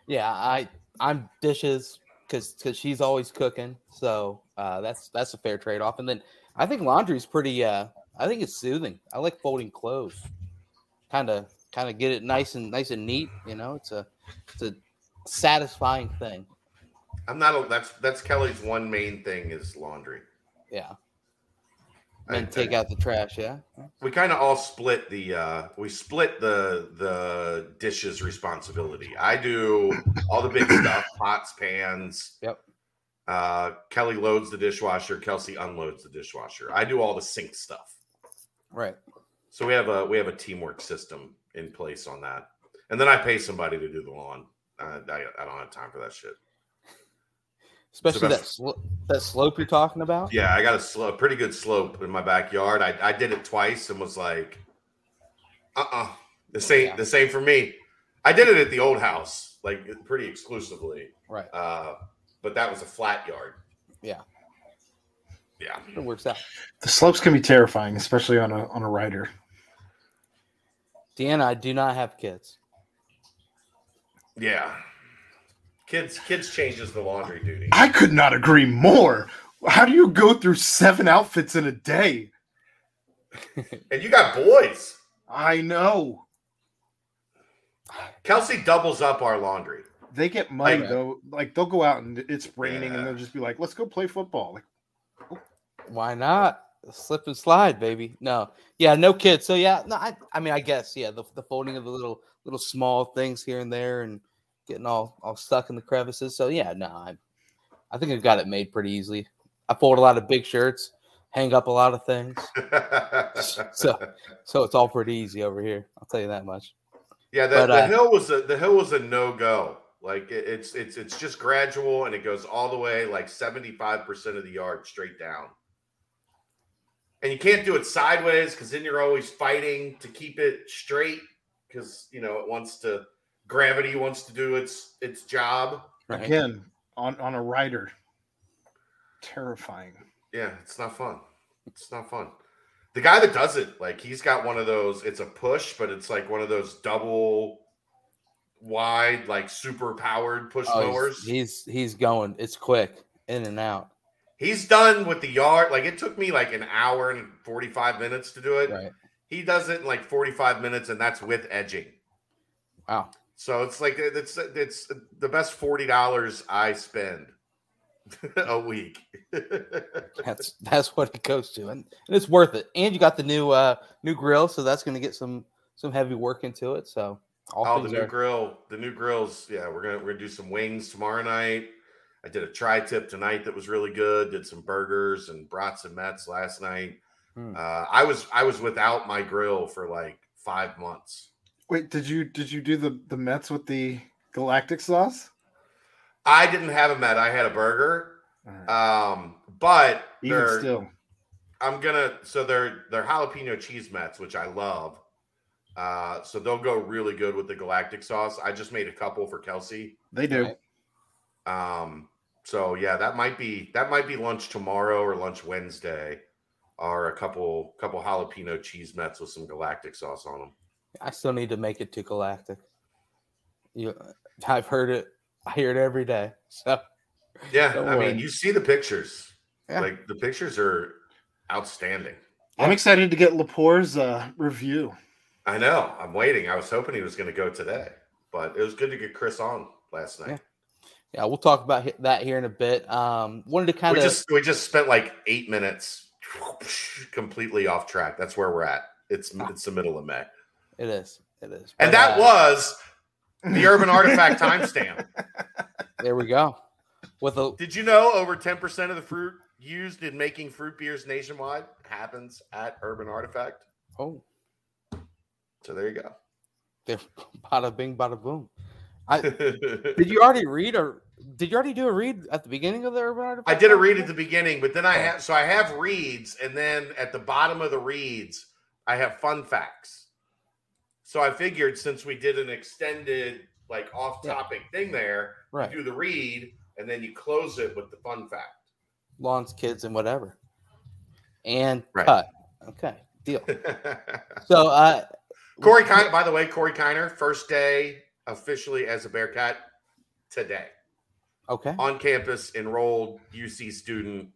Yeah, I I'm dishes because because she's always cooking, so uh, that's that's a fair trade off. And then I think laundry's pretty. Uh, I think it's soothing. I like folding clothes, kind of kind of get it nice and nice and neat. You know, it's a it's a satisfying thing. I'm not. A, that's that's Kelly's one main thing is laundry. Yeah, and take out the trash. Yeah, we kind of all split the uh we split the the dishes responsibility. I do all the big stuff pots pans. Yep. uh kelly loads the dishwasher kelsey unloads the dishwasher. I do all the sink stuff. Right. so we have a we have a teamwork system in place on that. And then i pay somebody to do the lawn. Uh, I, I don't have time for that shit Especially that best- slo- that slope you're talking about. yeah i got a slow pretty good slope in my backyard i, I did it twice and was like uh-uh the same Yeah. the same for me i did it at the old house like pretty exclusively Right. uh but that was a flat yard Yeah. yeah It works out. The slopes can be terrifying, especially on a on a rider. Deanna, I do not have kids. yeah kids kids changes the laundry duty I could not agree more. How do you go through seven outfits in a day? and you got boys I know. kelsey doubles up our laundry They get muddy Like- though. Like they'll go out and it's raining Yeah. and they'll just be like, let's go play football. Like Why not? Slip and slide, baby. No, yeah, no kids. So yeah, no, I, I mean, I guess yeah, the, the folding of the little little small things here and there, and getting all all stuck in the crevices. So yeah, no, I, I think I've got it made pretty easily. I fold a lot of big shirts, hang up a lot of things, So- so it's all pretty easy over here. I'll tell you that much. Yeah, the, But, the uh, hill was a the hill was a no go. Like it, it's it's it's just gradual and it goes all the way like seventy five percent of the yard straight down. And you can't do it sideways because then you're always fighting to keep it straight because you know it wants to gravity wants to do its its job. Right? again, on, on a rider. Terrifying. Yeah, it's not fun. It's not fun. The guy that does it, like he's got one of those. It's a push, but it's like one of those double wide, like super powered push Oh, mowers. he's, he's he's going. It's quick in and out. He's done with the yard. Like it took me like an hour and 45 minutes to do it. Right. He does it in like 45 minutes, and that's with edging. Wow. So it's like it's it's the best forty dollars I spend a week. That's that's what it goes to, and, and it's worth it. And you got the new uh new grill, so that's going to get some some heavy work into it. So all oh, the new are- grill, the new grills. Yeah, we're gonna we're gonna do some wings tomorrow night. I did a tri tip tonight that was really good. Did some burgers and brats and mets last night. Hmm. Uh, I was I was without my grill for like five months. Wait, did you did you do the the Mets with the galactic sauce? I didn't have a met. I had a burger. Right. Um, but Even still, I'm gonna so they're they're jalapeno cheese mets, which I love. Uh, so they'll go really good with the galactic sauce. I just made a couple for Kelsey. they do. Um, so yeah, that might be that might be lunch tomorrow or lunch Wednesday, or a couple couple jalapeno cheese mets with some galactic sauce on them. I still need to make it to Galactic. You, I've heard it. I hear it every day. So Yeah, Don't I worry. mean, you see the pictures. Yeah. Like the pictures are outstanding. I'm excited to get Laporte's uh, review. I know. I'm waiting. I was hoping he was going to go today, but it was good to get Chris on last night. Yeah. yeah, we'll talk about that here in a bit. Um, wanted to kind we of just we just spent like eight minutes completely off track. That's where we're at. It's it's the middle of May, it is it is, and that uh, was the Urban Artifact timestamp. there we go. With a Did you know over ten percent of the fruit used in making fruit beers nationwide happens at Urban Artifact? oh, So there you go. there, bada bing, bada boom. I did you already read or did you already do a read at the beginning of the Urban Artifact? I did a read at the beginning, but then I have so I have reads, and then at the bottom of the reads, I have fun facts. So I figured since we did an extended, like off-topic thing there, right you do the read, and then you close it with the fun fact. lawns, kids, and whatever, and Right. cut. Okay, deal. So, uh, Corey Kiner, by the way, Corey Kiner, first day officially as a Bearcat today okay, on campus, enrolled UC student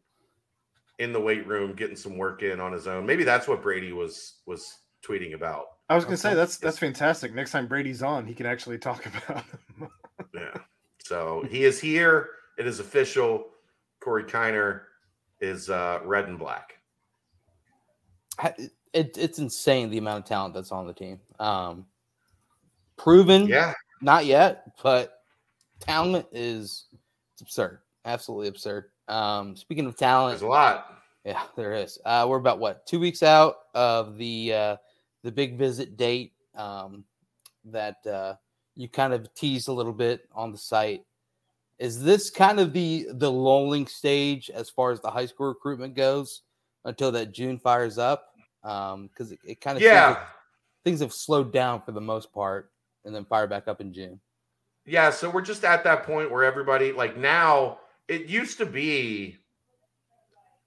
in the weight room, getting some work in on his own. Maybe that's what Brady was was tweeting about. I was gonna say that's that's fantastic. Next time Brady's on, he can actually talk about him. Yeah. So he is here. It is official. Corey Kiner is uh, red and black. It, it's insane the amount of talent that's on the team. Um, proven, Yeah. not yet, but talent is it's absurd, absolutely absurd. Um, speaking of talent, There's a lot. Yeah, there is. Uh, we're about what two weeks out of the uh, the big visit date um, that uh, you kind of teased a little bit on the site. Is this kind of the the lulling stage as far as the high school recruitment goes until that June fires up? Because it, it kind of Yeah. like things have slowed down for the most part, and then fire back up in June. Yeah. So we're just at that point where everybody, like now, it used to be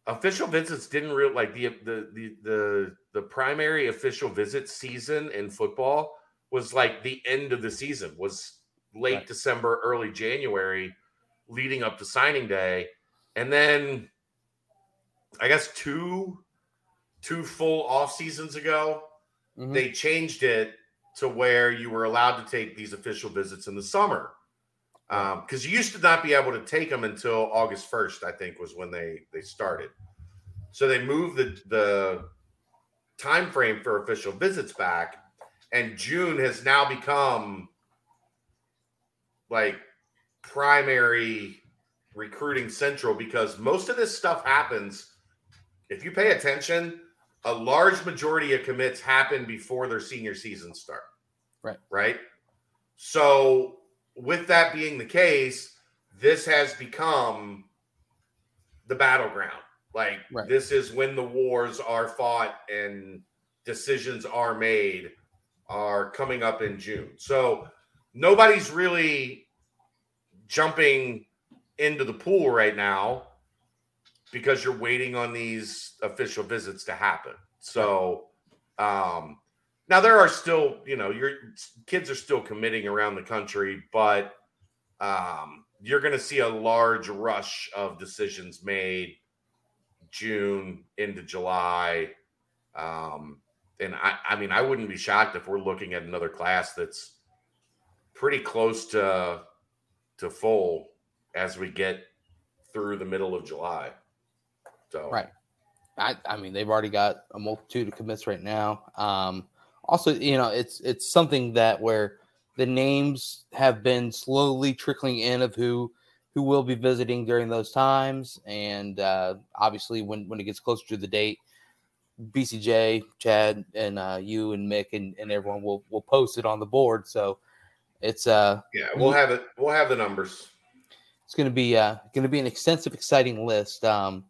official visits didn't really like the the the the the primary official visit season in football was like the end of the season was late Right. December, early January, leading up to signing day, and then I guess two two full off seasons ago Mhm. they changed it to where you were allowed to take these official visits in the summer Um, because you used to not be able to take them until august 1st i think was when they they started so they moved the the time frame for official visits back and june has now become like primary recruiting central because most of this stuff happens if you pay attention a large majority of commits happen before their senior season start. Right. Right. So, with that being the case, this has become the battleground. Like, Right. this is when the wars are fought and decisions are made, are coming up in June. So, nobody's really jumping into the pool right now because you're waiting on these official visits to happen. So um Now there are still, you know, your kids are still committing around the country, but um, you're going to see a large rush of decisions made June into July. Um, and I, I mean, I wouldn't be shocked if we're looking at another class that's pretty close to to full as we get through the middle of July. So right. I, I mean, they've already got a multitude of commits right now. Um, also, you know, it's it's something that where the names have been slowly trickling in of who who will be visiting during those times, and uh, obviously when when it gets closer to the date, BCJ, Chad, and uh, you and Mick and, and everyone will will post it on the board. So it's uh yeah, we'll have it. We'll have the numbers. It's going to be uh to be an extensive, exciting list. Um,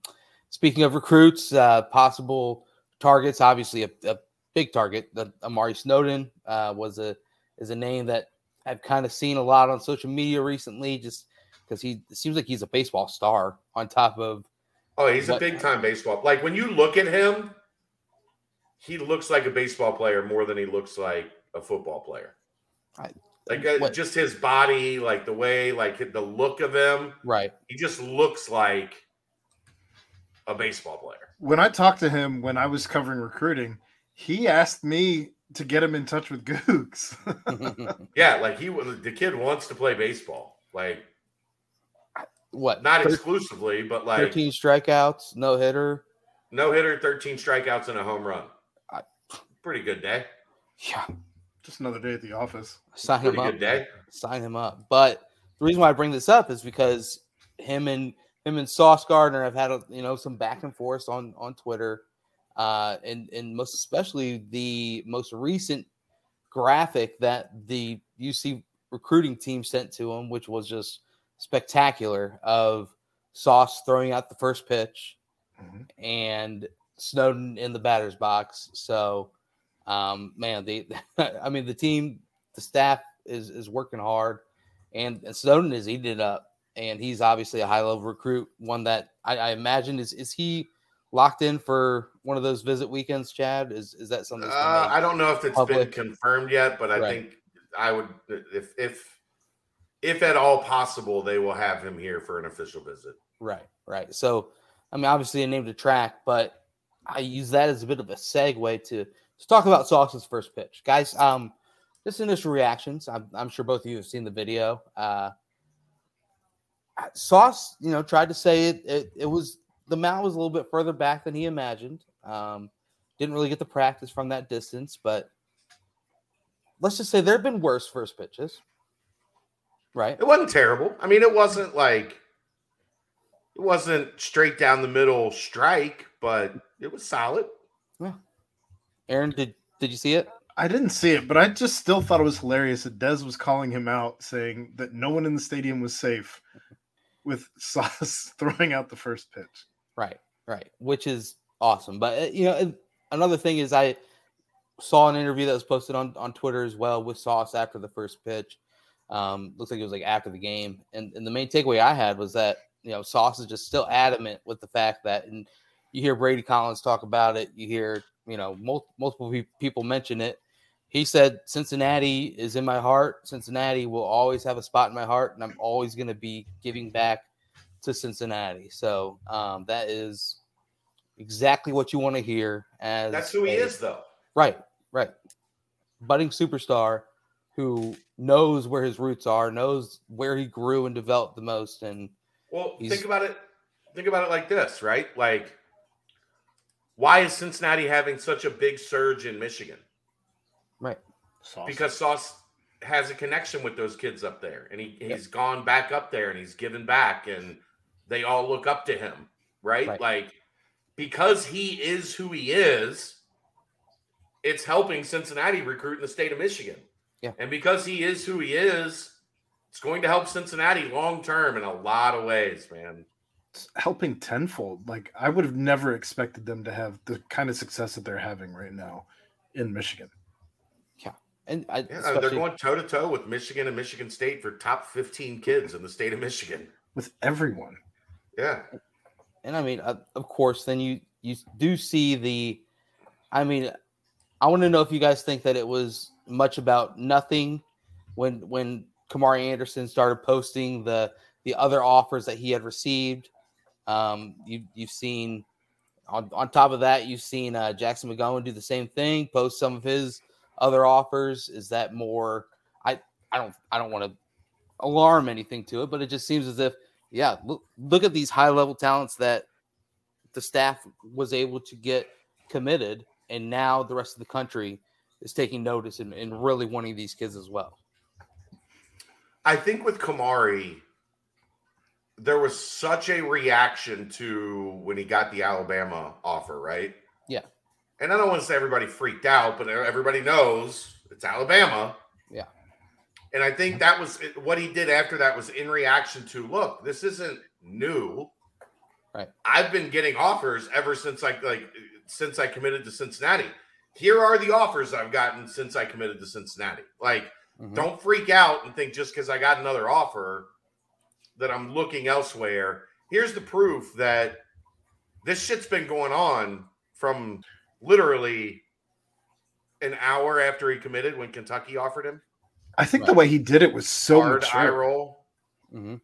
speaking of recruits, uh, possible targets, obviously a, a big target. The Amari Snowden uh, was a is a name that I've kind of seen a lot on social media recently, just because he seems like he's a baseball star on top of. Oh, he's what, a big time baseball. Like when you look at him, he looks like a baseball player more than he looks like a football player. I, like uh, just his body, like the way, like the look of him. Right. He just looks like a baseball player. When I talked to him when I was covering recruiting, he asked me to get him in touch with Gooks. yeah, like he was the kid wants to play baseball. Like what? Not exclusively, but like 13 strikeouts, no hitter. No hitter, 13 strikeouts and a home run. Pretty good day. Yeah. Just another day at the office. Sign Pretty him up. Good day. Sign him up. But the reason why I bring this up is because him and him and Sauce Gardner have had a, you know some back and forth on on Twitter, uh, and and most especially the most recent graphic that the UC recruiting team sent to him, which was just spectacular of Sauce throwing out the first pitch mm-hmm. and Snowden in the batter's box. So, um, man, the I mean the team, the staff is is working hard, and, and Snowden is eating it up and he's obviously a high level recruit. One that I, I, imagine is is he locked in for one of those visit weekends? Chad, is is that something? Uh, I don't know if it's public? been confirmed yet, but I right. think I would if if if at all possible, they will have him here for an official visit. Right, right. So, I mean, obviously a name to track, but I use that as a bit of a segue to to talk about Sauce's first pitch, guys. Um, just initial reactions. I'm, I'm sure both of you have seen the video. Uh, Sauce, you know, tried to say it, it, it. was the mound was a little bit further back than he imagined. Um, didn't really get the practice from that distance, but let's just say there have been worse first pitches. Right. It wasn't terrible. I mean, it wasn't like it wasn't straight down the middle strike, but it was solid. Yeah. Aaron, did did you see it? I didn't see it, but I just still thought it was hilarious that Dez was calling him out, saying that no one in the stadium was safe with Sauce throwing out the first pitch. Right, right, which is awesome. But uh, you know, another thing is I saw an interview that was posted on on Twitter as well with Sauce after the first pitch. Um, looks like it was like after the game, and, and the main takeaway I had was that you know Sauce is just still adamant with the fact that, and you hear Brady Collins talk about it, you hear you know mul- multiple people mention it. He said Cincinnati is in my heart. Cincinnati will always have a spot in my heart, and I'm always going to be giving back to Cincinnati. So um, that is exactly what you want to hear. As that's who he a, is, though. Right, right. Budding superstar who knows where his roots are, knows where he grew and developed the most. And well, think about it. Think about it like this, right? Like, why is Cincinnati having such a big surge in Michigan? Right. Sauce. Because Sauce has a connection with those kids up there, and he, he's gone back up there and he's given back, and they all look up to him, right? right? Like, because he is who he is, it's helping Cincinnati recruit in the state of Michigan. Yeah. And because he is who he is, it's going to help Cincinnati long term in a lot of ways, man. It's helping tenfold. Like I would have never expected them to have the kind of success that they're having right now in Michigan. Yeah. And I, yeah, they're going toe to toe with Michigan and Michigan State for top 15 kids in the state of Michigan. With everyone. Yeah. And I mean, uh, of course, then you you do see the I mean, I want to know if you guys think that it was much about nothing when when Kamari Anderson started posting the the other offers that he had received. Um, you you've seen on, on top of that, you've seen uh, Jackson McGowan do the same thing, post some of his other offers. Is that more? I I don't I don't want to alarm anything to it, but it just seems as if yeah, look, look at these high level talents that the staff was able to get committed, and now the rest of the country is taking notice and, and really wanting these kids as well. I think with Kamari, there was such a reaction to when he got the Alabama offer, right? Yeah. And I don't want to say everybody freaked out, but everybody knows it's Alabama. And I think that was what he did after that was in reaction to look, this isn't new. Right. I've been getting offers ever since I like since I committed to Cincinnati. Here are the offers I've gotten since I committed to Cincinnati. Like, mm-hmm. don't freak out and think just because I got another offer that I'm looking elsewhere. Here's the proof that this shit's been going on from literally an hour after he committed when Kentucky offered him. I think right. the way he did it was so Hard mature. eye roll. Mm-hmm.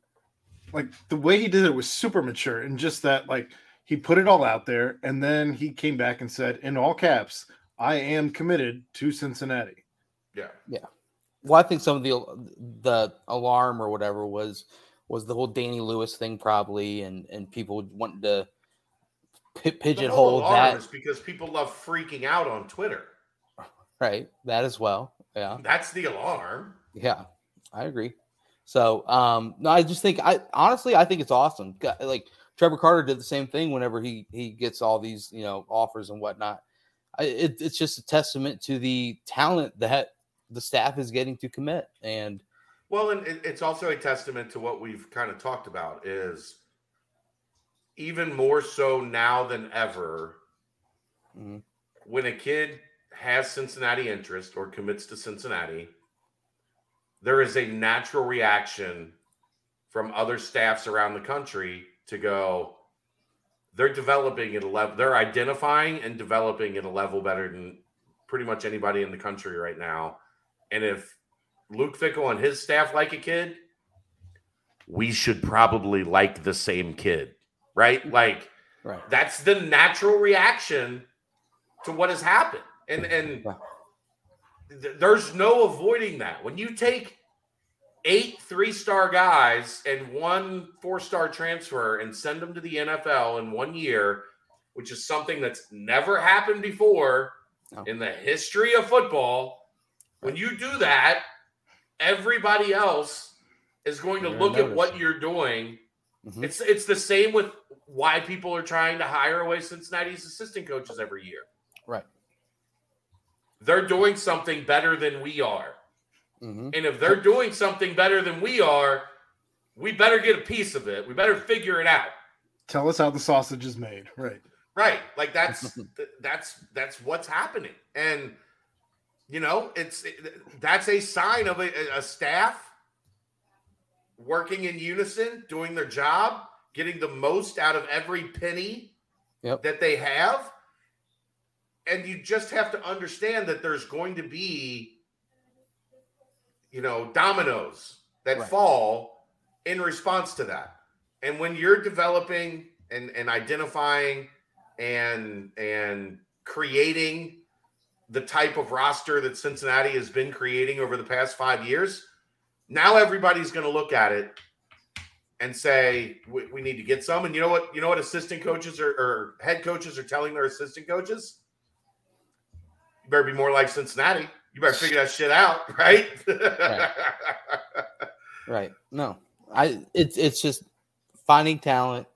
Like the way he did it was super mature, and just that, like he put it all out there, and then he came back and said, in all caps, "I am committed to Cincinnati." Yeah, yeah. Well, I think some of the the alarm or whatever was was the whole Danny Lewis thing probably, and and people wanting to p- pigeonhole that because people love freaking out on Twitter. Right, that as well. Yeah, that's the alarm. Yeah, I agree. So, um, no, I just think I honestly I think it's awesome. Like Trevor Carter did the same thing whenever he he gets all these you know offers and whatnot. I, it, it's just a testament to the talent that the staff is getting to commit and well, and it's also a testament to what we've kind of talked about is even more so now than ever mm-hmm. when a kid has Cincinnati interest or commits to Cincinnati, there is a natural reaction from other staffs around the country to go, they're developing at a level, they're identifying and developing at a level better than pretty much anybody in the country right now. And if Luke Fickell and his staff like a kid, we should probably like the same kid, right? Like, right. that's the natural reaction to what has happened, and and th- there's no avoiding that. When you take eight three-star guys and one four-star transfer and send them to the NFL in one year, which is something that's never happened before no. in the history of football. When you do that, everybody else is going to look at what you're doing. Mm-hmm. It's it's the same with why people are trying to hire away Cincinnati's assistant coaches every year. Right. They're doing something better than we are. Mm-hmm. And if they're doing something better than we are, we better get a piece of it. We better figure it out. Tell us how the sausage is made. Right. Right. Like that's that's that's what's happening. And you know, it's that's a sign of a, a staff working in unison, doing their job, getting the most out of every penny yep. that they have. And you just have to understand that there's going to be, you know, dominoes that right. fall in response to that. And when you're developing and, and identifying and and creating the type of roster that Cincinnati has been creating over the past five years, now everybody's going to look at it and say we, we, need to get some. And you know what? You know what assistant coaches or, or head coaches are telling their assistant coaches? Better be more like Cincinnati. You better figure that shit out, right? right. right. No, I. It's it's just finding talent,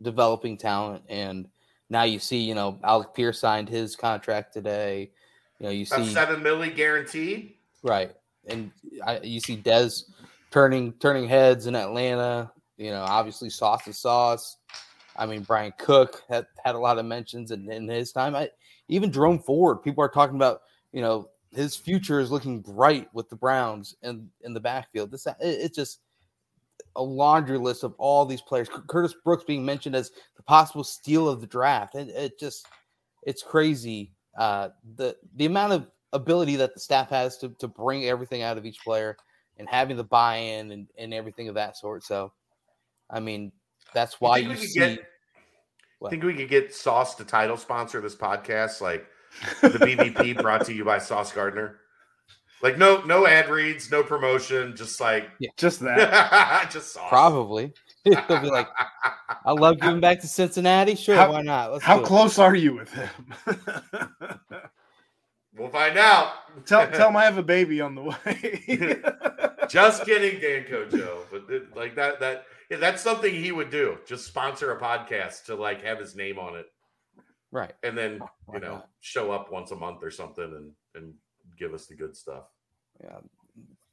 developing talent, and now you see, you know, Alec Pierce signed his contract today. You know, you see seven milli guaranteed. Right, and I, you see Dez turning turning heads in Atlanta. You know, obviously sauce is sauce. I mean, Bryan Cook had had a lot of mentions in, in his time. I even Jerome Ford. People are talking about you know his future is looking bright with the Browns and in the backfield. This it, it just a laundry list of all these players. Curtis Brooks being mentioned as the possible steal of the draft. And it, it just, it's crazy uh, the the amount of ability that the staff has to to bring everything out of each player and having the buy-in and, and everything of that sort. So, I mean, that's why you, see. Get, think we could get Sauce to title sponsor this podcast, like the BBP brought to you by Sauce Gardner. Like no no ad reads, no promotion, just like yeah. just that. just sauce. Probably. He'll be like, I love giving back to Cincinnati. Sure, how, why not? Let's how close are you with him? we'll find out. Tell tell him I have a baby on the way. just kidding, Danco Joe. But like that that yeah, that's something he would do. Just sponsor a podcast to like have his name on it. Right. And then, you know, not? show up once a month or something and and give us the good stuff. Yeah.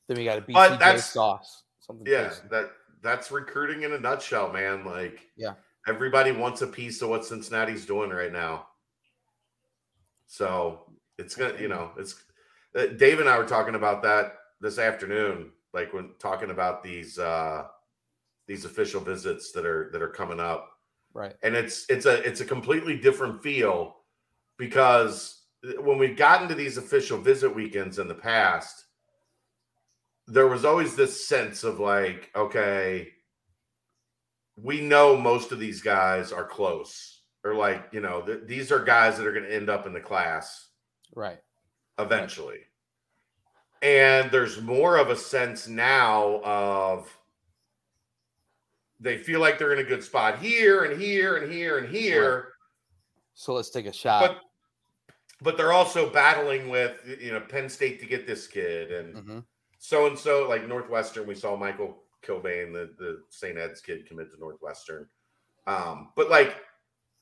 Then we got a BCJ sauce. Something yeah, that that's recruiting in a nutshell, man. Like, yeah, everybody wants a piece of what Cincinnati's doing right now. So it's gonna, you know, it's uh, Dave and I were talking about that this afternoon, like when talking about these uh these official visits that are that are coming up. Right. And it's it's a it's a completely different feel because when we've gotten to these official visit weekends in the past, there was always this sense of like, okay, we know most of these guys are close, or like, you know, th- these are guys that are going to end up in the class, right? Eventually. And there's more of a sense now of they feel like they're in a good spot here and here and here and here. Right. So let's take a shot. But but they're also battling with you know Penn State to get this kid and so and so, like Northwestern, we saw Michael Kilbane, the, the St. Ed's kid, commit to Northwestern. Um, but like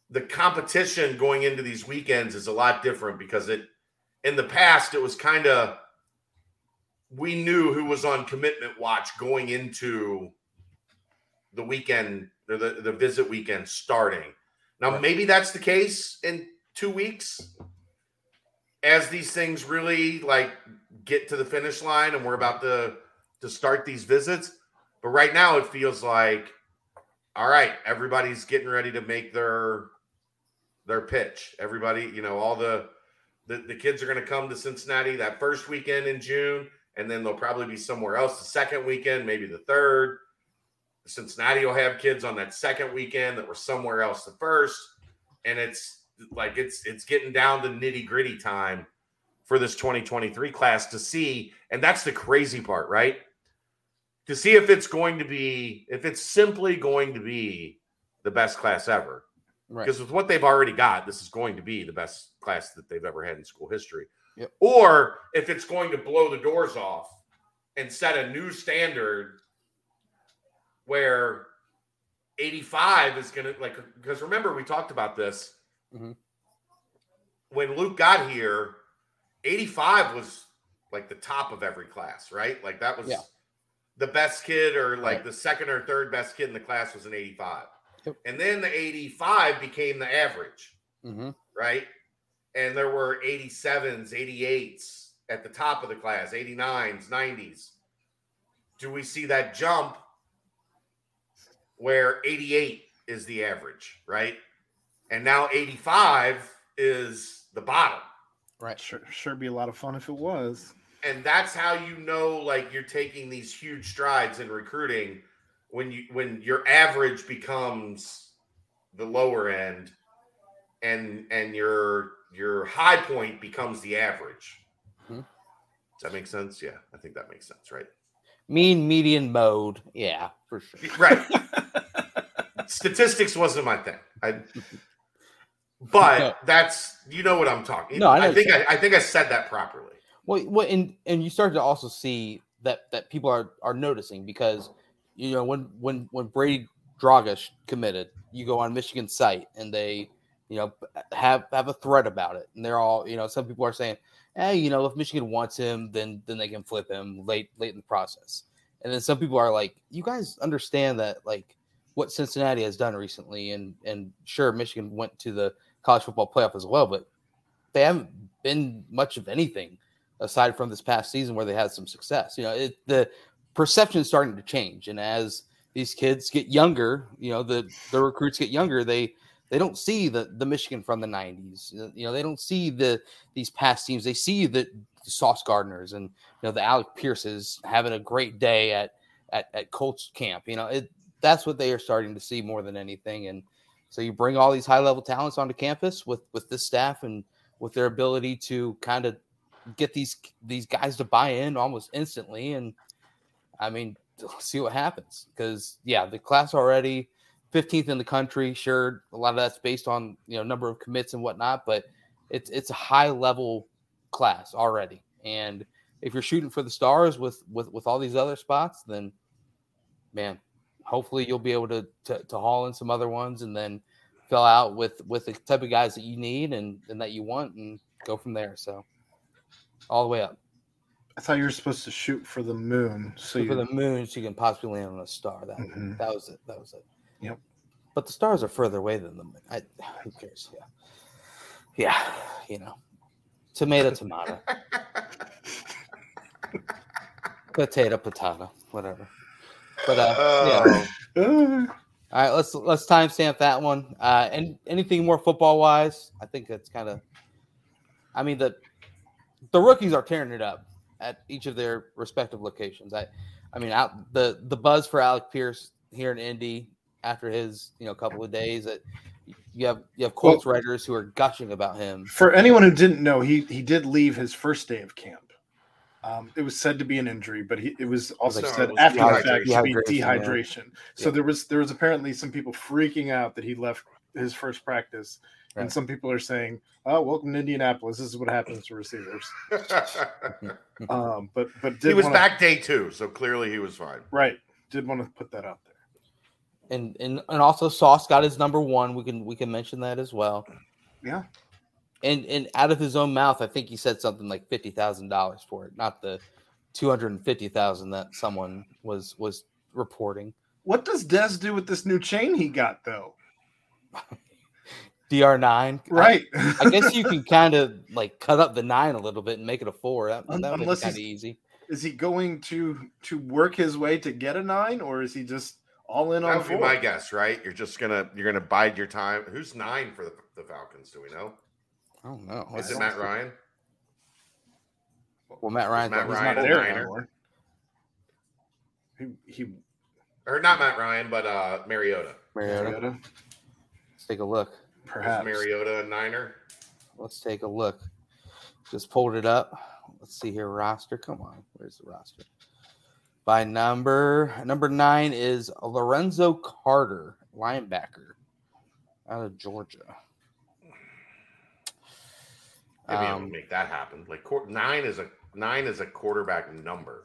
the competition going into these weekends is a lot different because it in the past it was kind of we knew who was on commitment watch going into the weekend or the, the visit weekend starting. Now, maybe that's the case in two weeks as these things really like get to the finish line and we're about to to start these visits. But right now it feels like all right, everybody's getting ready to make their their pitch. Everybody, you know, all the the, the kids are going to come to Cincinnati that first weekend in June, and then they'll probably be somewhere else the second weekend, maybe the third. Cincinnati will have kids on that second weekend that were somewhere else the first, and it's like it's it's getting down to nitty gritty time for this 2023 class to see, and that's the crazy part, right? To see if it's going to be, if it's simply going to be the best class ever. Right. Because with what they've already got, this is going to be the best class that they've ever had in school history. Yep. Or if it's going to blow the doors off and set a new standard where 85 is going to, like, because remember, we talked about this. Mm-hmm. When Luke got here, 85 was like the top of every class, right? Like that was yeah. the best kid, or like right. the second or third best kid in the class was an 85. Yep. And then the 85 became the average, mm-hmm. right? And there were 87s, 88s at the top of the class, 89s, 90s. Do we see that jump where 88 is the average, right? And now 85 is the bottom. Right. Sure, sure be a lot of fun if it was. And that's how you know like you're taking these huge strides in recruiting when you when your average becomes the lower end and and your your high point becomes the average. Mm-hmm. Does that make sense? Yeah, I think that makes sense, right? Mean median mode. Yeah, for sure. Right. Statistics wasn't my thing. I but no. that's you know what I'm talking. No, I, I think I, I, think I said that properly. Well, well, and and you start to also see that that people are are noticing because you know when when when Brady Drogosh committed, you go on Michigan site and they you know have have a thread about it, and they're all you know some people are saying, hey, you know if Michigan wants him, then then they can flip him late late in the process, and then some people are like, you guys understand that like what Cincinnati has done recently, and and sure Michigan went to the college football playoff as well, but they haven't been much of anything aside from this past season where they had some success. You know, it, the perception is starting to change, and as these kids get younger, you know, the the recruits get younger, they they don't see the the Michigan from the '90s. Uh, you know, they don't see the these past teams. They see the, the Sauce Gardners and you know the Alec Pierces having a great day at at, at Colts camp. You know, it that's what they are starting to see more than anything. And so you bring all these high level talents onto campus with with this staff and with their ability to kind of get these these guys to buy in almost instantly. And I mean, see what happens because yeah, the class already 15th in the country. Sure, a lot of that's based on you know number of commits and whatnot, but it's it's a high level class already. And if you're shooting for the stars with with with all these other spots, then man, hopefully you'll be able to to, to haul in some other ones and then fill out with with the type of guys that you need and, and that you want and go from there. So all the way up. I thought you were supposed to shoot for the moon. So shoot for the moon, so you can possibly land on a star. That Mhm. that was it. That was it. Yep. But the stars are further away than the moon. I, who cares? Yeah. Yeah. You know, tomato, tomato, potato, potato, whatever. But uh, yeah. Oh, All right, let's let's timestamp that one. Uh, and anything more football wise? I think that's kind of. I mean the the rookies are tearing it up at each of their respective locations. I, I mean, out the the buzz for Alec Pierce here in Indy after his you know couple of days. That you have you have Colts writers who are gushing about him. for anyone who didn't know, he he did leave his first day of camp. Um, it was said to be an injury, but he, it was also No, said was after the fact to be Dehydration, yeah. So Yeah. there was there was apparently some people freaking out that he left his first practice, and some people are saying, "Oh, welcome to Indianapolis. This is what happens to receivers." Um, but but did he was wanna- back day two, so clearly he was fine. right. Did want to put that out there. And and and also Sauce got his number one. We can we can mention that as well. Yeah. And and out of his own mouth, I think he said something like fifty thousand dollars for it, not the two hundred and fifty thousand that someone was was reporting. What does Des do with this new chain he got though? DR nine, Right. I, guess you can kind of like cut up the nine a little bit and make it a four. That, Un- that would be kind of easy. is he going to to work his way to get a nine, or is he just all in That on would be my guess, right? You're just gonna you're gonna bide your time. Who's nine for the, the Falcons? Do we know? I don't know. Is it That's- Matt Ryan? Well, Matt Ryan. Matt He's Ryan not a there anymore. He, he Or not Matt Ryan, but uh Mariota. Mariota. Mariota, Let's take a look. Is perhaps. Mariota a Niner? Let's take a look. Just pulled it up. Let's see here. Roster. Come on. Where's the roster? By number number nine is Lorenzo Carter, linebacker out of Georgia. Maybe I Um, would make that happen. Like quar- nine is a nine is a quarterback number.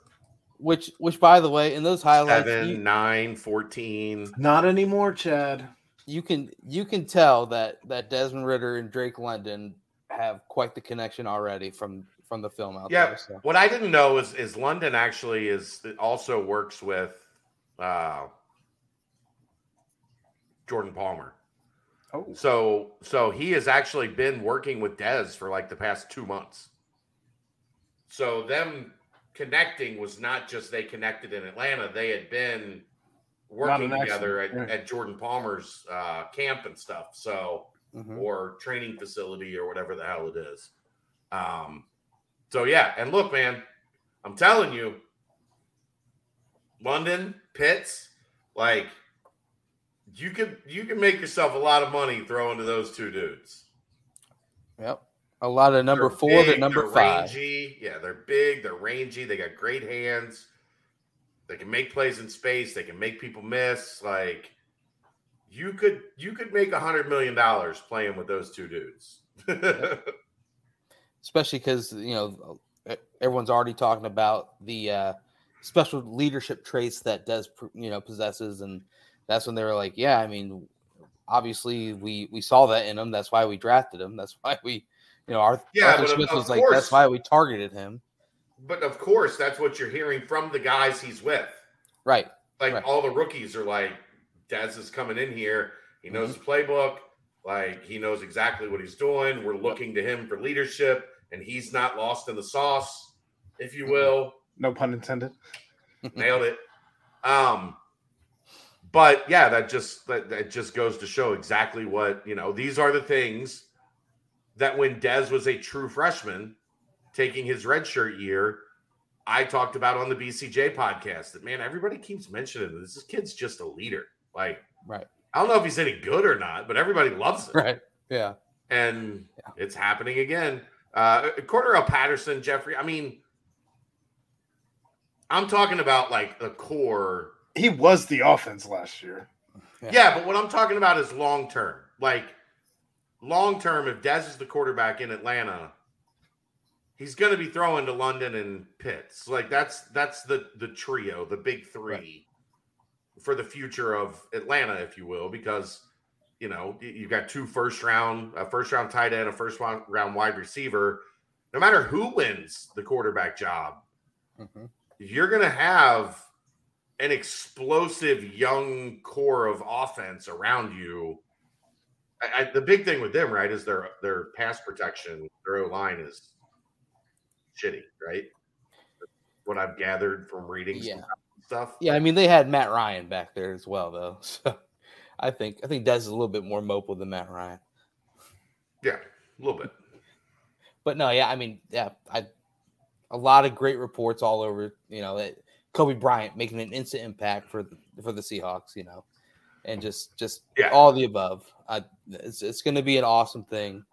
which which by the way, in those highlights, Seven, you, nine, 14. Not anymore, Chad. you can you can tell that that Desmond Ridder and Drake London have quite the connection already from from the film out Yeah. there. So. What I didn't know is is London actually is it also works with uh Jordan Palmer. Oh, So so he has actually been working with Dez for like the past two months. So them connecting was not just they connected in Atlanta; they had been working together at, right. at Jordan Palmer's uh, camp and stuff. So Mhm. or training facility or whatever the hell it is. Um, so yeah, and look, man, I'm telling you, London, Pitts, like you could you can make yourself a lot of money throwing to those two dudes. Yep. A lot of number They're four, big, they're number they're five. Rangy. Yeah, they're big, they're rangy, they got great hands. They can make plays in space, they can make people miss. Like you could you could make a hundred million dollars playing with those two dudes. especially because you know everyone's already talking about the uh, special leadership traits that Des you know possesses, and that's when they were like, yeah, I mean, obviously we we saw that in him. That's why we drafted him. That's why we, you know, Yeah, Arthur Smith was like, course. that's why we targeted him. But of course, that's what you're hearing from the guys he's with. Right. Like Right. all the rookies are like, Dez is coming in here. He knows Mm-hmm. the playbook. Like he knows exactly what he's doing. We're looking to him for leadership, and he's not lost in the sauce, if you will. no pun intended. Nailed it. Um, but yeah, that just that, that just goes to show exactly what you know. These are the things that when Dez was a true freshman, taking his redshirt year, I talked about on the BCJ podcast. That man, everybody keeps mentioning this. This kid's just a leader. Like, right. I don't know if he's any good or not, but everybody loves him. Right. Yeah. And yeah. it's happening again. Uh, Cordarrelle Patterson, Jeffrey. I mean, I'm talking about like the core. He was the offense last year. Yeah, yeah but what I'm talking about is long term. Like long term, if Dez is the quarterback in Atlanta, he's going to be throwing to London and Pitts. Like that's that's the the trio, the big three right. for the future of Atlanta, if you will, because you know you've got two first round, a first round tight end, a first round wide receiver. No matter who wins the quarterback job, mm-hmm. you're going to have an explosive young core of offense around you. I, I, the big thing with them, right, is their their pass protection, their O line is shitty, right? What I've gathered from reading yeah. stuff. Yeah, I mean they had Matt Ryan back there as well, though. So I think I think Dez is a little bit more mobile than Matt Ryan. Yeah, a little bit. But no, yeah, I mean, yeah, I a lot of great reports all over. You know, that Coby Bryant making an instant impact for the, for the Seahawks. You know, and just just yeah. all the above. I, it's it's going to be an awesome thing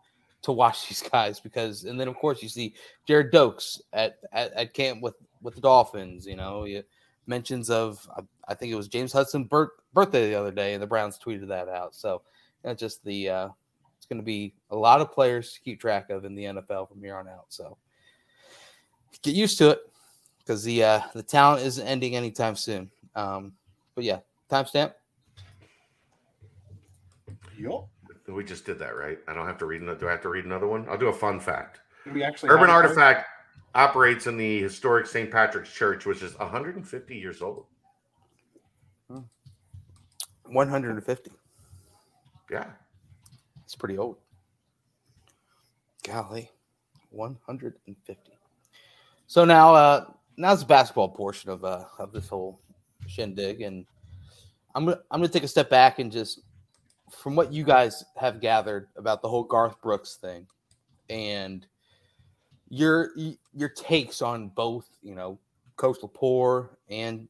to watch these guys because, and then of course you see Gerrid Doaks at, at, at camp with with the Dolphins. You know, you, mentions of I, I, think it was James Hudson birth, birthday the other day, and the Browns tweeted that out. So that's just the uh, it's going to be a lot of players to keep track of in the NFL from here on out. So get used to it because the uh, the talent isn't ending anytime soon. Um, but yeah, timestamp. Yup. We just did that, right? I don't have to read. Do I have to read another one? I'll do a fun fact. We actually Urban Artifact operates in the historic St. Patrick's Church, which is 150 years old. 150. Yeah. It's pretty old. Golly. 150. So now uh now's the basketball portion of uh of this whole shindig and I'm gonna I'm gonna take a step back and just from what you guys have gathered about the whole Garth Brooks thing and your your takes on both, you know, Chris Lepore and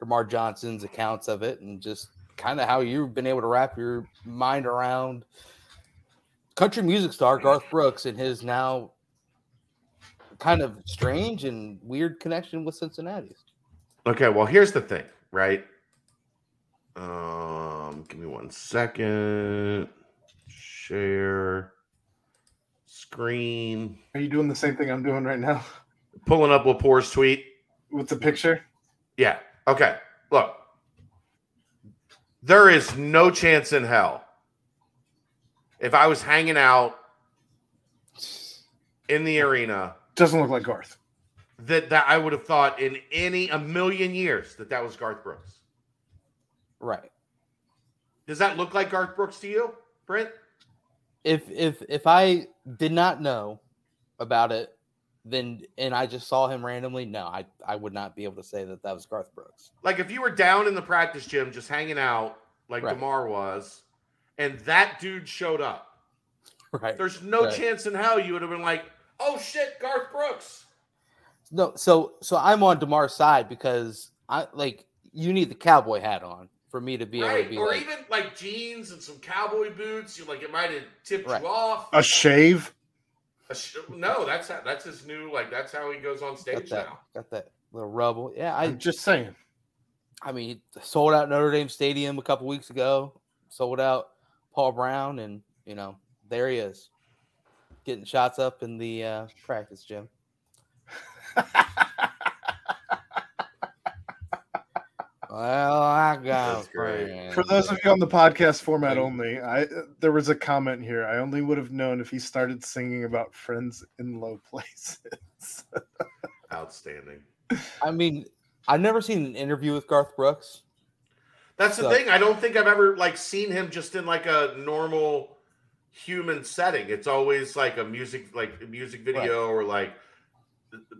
Demar Johnson's accounts of it and just kind of how you've been able to wrap your mind around country music star Garth Brooks and his now kind of strange and weird connection with Cincinnati. Okay, well, here's the thing, right? Um, give me one second. Share screen. Are you doing the same thing I'm doing right now? Pulling up Lepore's tweet with the picture. Yeah. Okay. Look, there is no chance in hell if I was hanging out in the arena. Doesn't look like Garth. That that I would have thought in any a million years that that was Garth Brooks. Right. Does that look like Garth Brooks to you, Brent? If if if I did not know about it, then and I just saw him randomly, no, I I would not be able to say that that was Garth Brooks. Like if you were down in the practice gym just hanging out, like right. Demar was, and that dude showed up. Right. There's no right. chance in hell you would have been like, "Oh shit, Garth Brooks." No, so so I'm on Demar's side because I like you need the cowboy hat on for me to be right. able to be or like, even like jeans and some cowboy boots. You like it might have tipped right. you off. A shave. A sh- no, that's how, that's his new like that's how he goes on stage got that, now. Got that little rubble. Yeah, I, am just saying. I mean, sold out Notre Dame Stadium a couple weeks ago. Sold out Paul Brown, and you know there he is, getting shots up in the uh, practice gym. Well, I got For those of you on the podcast format only, I there was a comment here. I only would have known if he started singing about friends in low places. Outstanding. I mean, I've never seen an interview with Garth Brooks. That's the so. thing. I don't think I've ever like seen him just in like a normal human setting. It's always like a music like a music video right. or like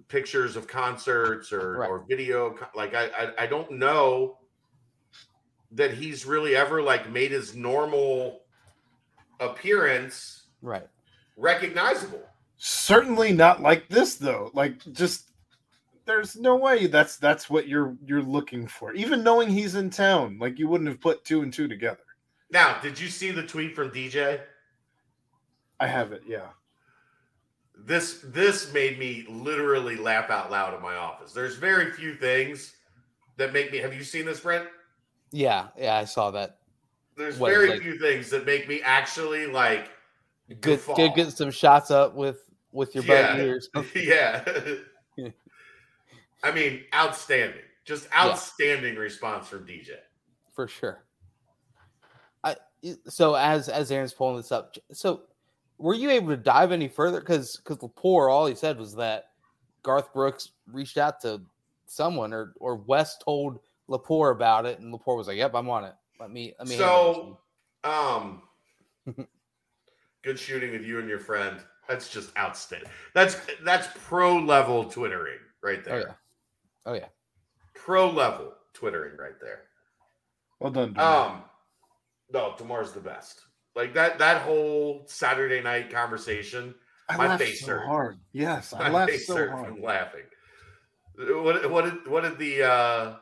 pictures of concerts or, right. or video like I, I, I don't know that he's really ever like made his normal appearance Right. recognizable. Certainly not like this though. Like just there's no way that's that's what you're you're looking for. Even knowing he's in town, like you wouldn't have put two and two together. Now, did you see the tweet from DJ? I have it, yeah. This this made me literally laugh out loud in my office. There's very few things that make me. Have you seen this, Brent? Yeah. Yeah. I saw that. There's What, very like- few things that make me actually like Good. Good. Get some shots up with with your Yeah. buddy ears. yeah. Yeah. I mean, outstanding. Just outstanding response from DJ. for sure. I so as as Aaron's pulling this up, so were you able to dive any further? Because because Lepore, all he said was that Garth Brooks reached out to someone or or West told Lepore about it, and Lepore was like, "Yep, I'm on it. Let me let me." So, um, good shooting with you and your friend. That's just outstanding. That's that's pro level twittering right there. oh yeah, oh yeah, Pro level twittering right there. Well done. Demar. Um, no, tomorrow's the best. Like that that whole Saturday night conversation. I my laughed face so hurt. hard. Yes, I My laughed face so hurt hard. from laughing. What what did what did the uh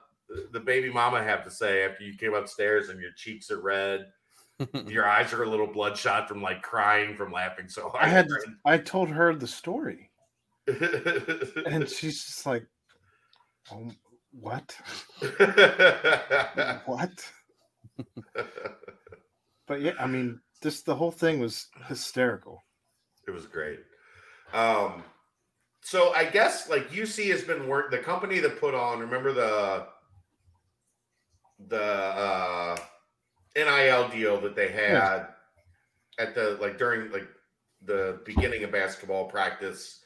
the baby mama have to say after you came upstairs and your cheeks are red, your eyes are a little bloodshot from like crying from laughing so hard? I had I told her the story, and she's just like, "Oh, what? What?" But yeah, I mean, this the whole thing was hysterical. It was great. Um, so I guess like UC has been work the company that put on. Remember the the uh, NIL deal that they had at the like during like the beginning of basketball practice,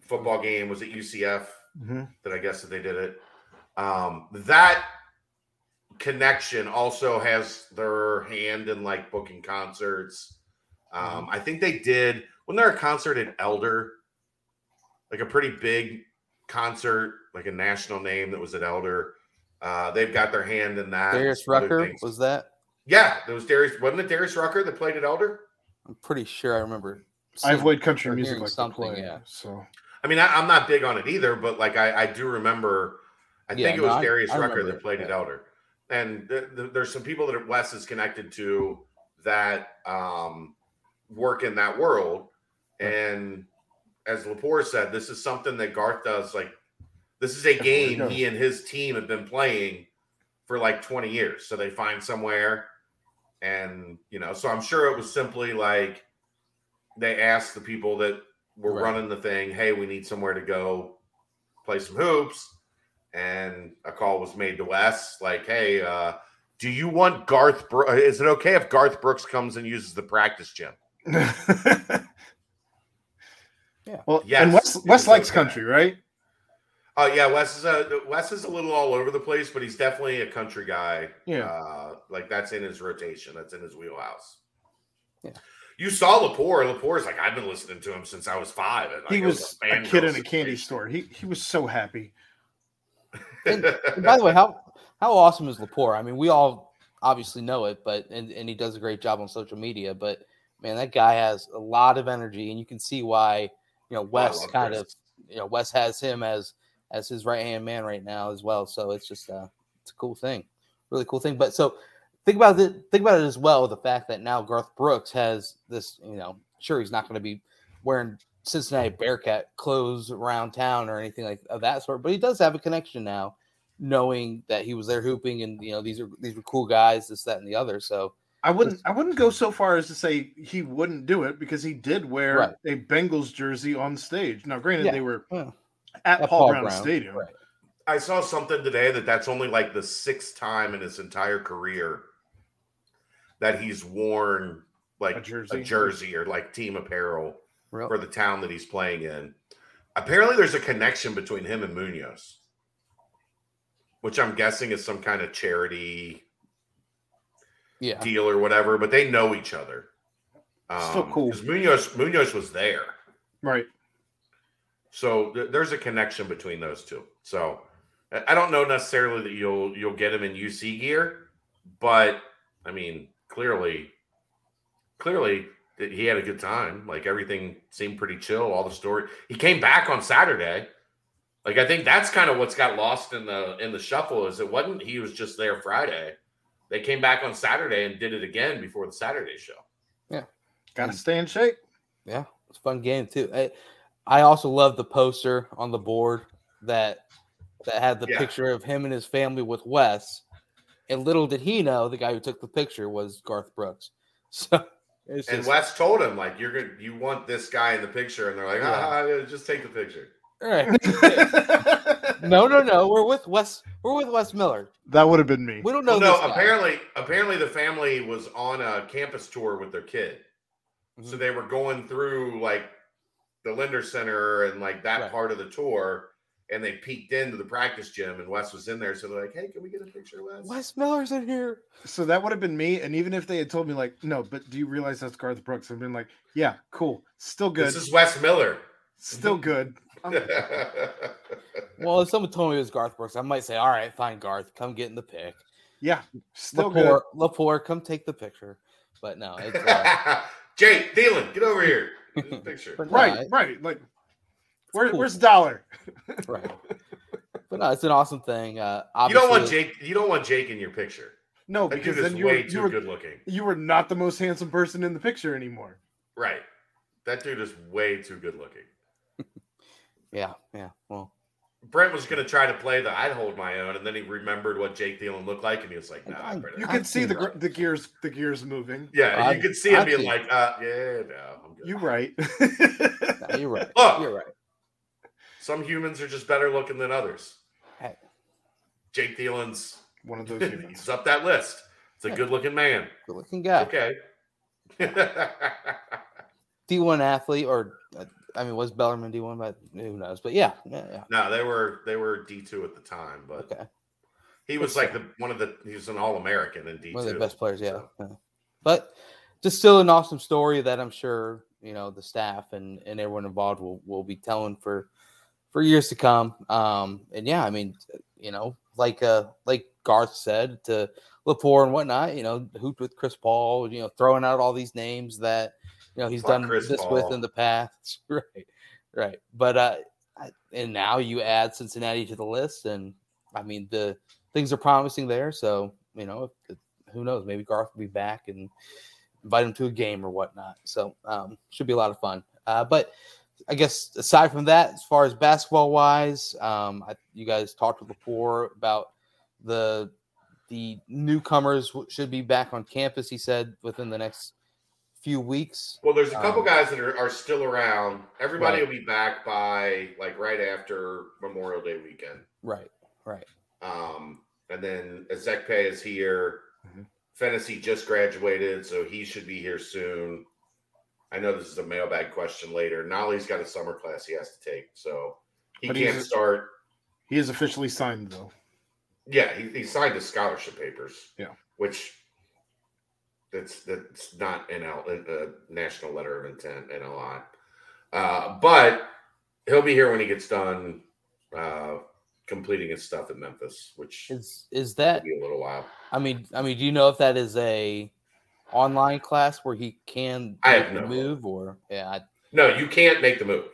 football game was at UCF. Mhm. That I guess that they did it. Um, that connection also has their hand in like booking concerts. Um, I think they did when there a concert at Elder, like a pretty big concert, like a national name that was at Elder. Uh, they've got their hand in that. Darius Rucker was that? Yeah, there was Darius. Wasn't it Darius Rucker that played at Elder? I'm pretty sure I remember. I seeing- avoid country music hearing like the something, play, yeah. so I mean, I, I'm not big on it either, but like I, I do remember. I Yeah, think it was I- Darius I Rucker remember that it, played at. Elder, and th- th- there's some people that Wes is connected to that um, work in that world. And as Lepore said, this is something that Garth does. Like, this is a game he and his team have been playing for like 20 years. So they find somewhere, and you know, so I'm sure it was simply like they asked the people that were Right. running the thing, "Hey, we need somewhere to go play some hoops," and a call was made to Wes, like, "Hey, uh, do you want Garth? Bro- is it okay if Garth Brooks comes and uses the practice gym?" Yeah. Well, Yes, and Wes, Wes likes okay. country, right? Oh yeah, Wes is a Wes is a little all over the place, but he's definitely a country guy. Yeah. uh, like that's in his rotation. That's in his wheelhouse. Yeah. You saw Lepore. Lepore's like I've been listening to him since I was five. And, like, he it was a fangirl kid in a candy store. He he was so happy. And, and by the way, how how awesome is Lepore? I mean, we all obviously know it, but and, and he does a great job on social media. But man, that guy has a lot of energy, and you can see why you know Wes love kind Chris. of you know Wes has him as as his right hand man right now as well. So it's just uh it's a cool thing, really cool thing. But so think about it. Think about it as well. The fact that now Garth Brooks has this, you know, sure he's not going to be wearing Cincinnati Bearcat clothes around town or anything like of that sort, but he does have a connection now, knowing that he was there hooping and you know these are these were cool guys, this, that, and the other. So I wouldn't I wouldn't go so far as to say he wouldn't do it because he did wear Right. a Bengals jersey on stage. Now, granted, Yeah. they were Yeah. at, At Paul, Paul Brown, Brown, Stadium. right. I saw something today that that's only like the sixth time in his entire career that he's worn like A jersey. a jersey or like team apparel real, for the town that he's playing in. Apparently, there's a connection between him and Munoz, which I'm guessing is some kind of charity yeah, deal or whatever. But they know each other. Still um, cool. because Munoz Munoz was there, Right. so th- there's a connection between those two. So I I don't know necessarily that you'll you'll get him in UC gear, but I mean, clearly, clearly he had a good time. Like everything seemed pretty chill. All the story. He came back on Saturday. Like I think that's kind of what's got lost in the in the shuffle is it wasn't he was just there Friday. They came back on Saturday and did it again before the Saturday show. Yeah, gotta stay in shape. Yeah, it's a fun game too. I, I also love the poster on the board that that had the yeah. picture of him and his family with Wes. And little did he know the guy who took the picture was Garth Brooks. So just, and Wes told him like you're gonna you want this guy in the picture, and they're like, ah, yeah. just take the picture. All right. no, no, no. We're with Wes. We're with Wes Miller. That would have been me. We don't know. Well, no, apparently, apparently the family was on a campus tour with their kid, mm-hmm. so they were going through like the Lindner Center and like that right. part of the tour and they peeked into the practice gym and Wes was in there. So they're like, hey, can we get a picture, of Wes? Wes Miller's in here. So that would have been me. And even if they had told me, like, no, but do you realize that's Garth Brooks? I've been like, yeah, cool. Still good. This is Wes Miller. Still good. well, if someone told me it was Garth Brooks, I might say, all right, fine, Garth, come get in the pic. Yeah, still Lepore, good. Lepore, come take the picture. But no, it's uh... Jake Thielen, get over here. Picture. right, right. Like where, cool. Where's Dollar? right. But no, it's an awesome thing. Uh, you don't want Jake. You don't want Jake in your picture. No, that because then you way were, too you were, good looking. You were not the most handsome person in the picture anymore. Right. That dude is way too good looking. yeah. Yeah. Well, Brent was going to try to play the I'd hold my own, and then he remembered what Jake Thielen looked like, and he was like, "Nah." you could see the the gears the gears moving. Yeah, I, you could see him being like, uh, "Yeah, no, You're right. no, you're right. Look, you're right. Some humans are just better looking than others. Hey. Jake Thielen's one of those humans. he's up that list. It's a good looking man. Good looking guy. Okay. D1 athlete, or uh, I mean, was Bellarmine D1? But who knows? But yeah, yeah, yeah. No, they were they were D2 at the time, but okay. He was like the one of the he was an All American in D2. One of the best players, yeah. So. yeah. But just still an awesome story that I'm sure you know the staff and and everyone involved will will be telling for for years to come. Um, and yeah, I mean, you know, like uh, like Garth said to Lepore and whatnot, you know, hooped with Chris Paul, you know, throwing out all these names that you know he's Fuck done Chris this Paul. with in the past, right, right. But uh, and now you add Cincinnati to the list, and I mean the things are promising there. So you know, who knows? Maybe Garth will be back and invite him to a game or whatnot. So um, should be a lot of fun. Uh, but I guess aside from that, as far as basketball wise, um, I, you guys talked before about the the newcomers should be back on campus. He said within the next few weeks. Well, there's a couple um, guys that are, are still around. Everybody right. will be back by like right after Memorial Day weekend. Right, right. Um, and then Ezekpe is here. mm-hmm. Fennessy just graduated, so he should be here soon. I know this is a mailbag question later. Nolley's got a summer class he has to take, so he but can't start. He is officially signed, though. Yeah, he, he signed his scholarship papers. Yeah, which that's that's not an a national letter of intent NLI, uh, but he'll be here when he gets done uh, completing his stuff in Memphis, which is is that be a little while. I mean, I mean, do you know if that is a online class where he can I have no move or yeah I, no you can't make the move.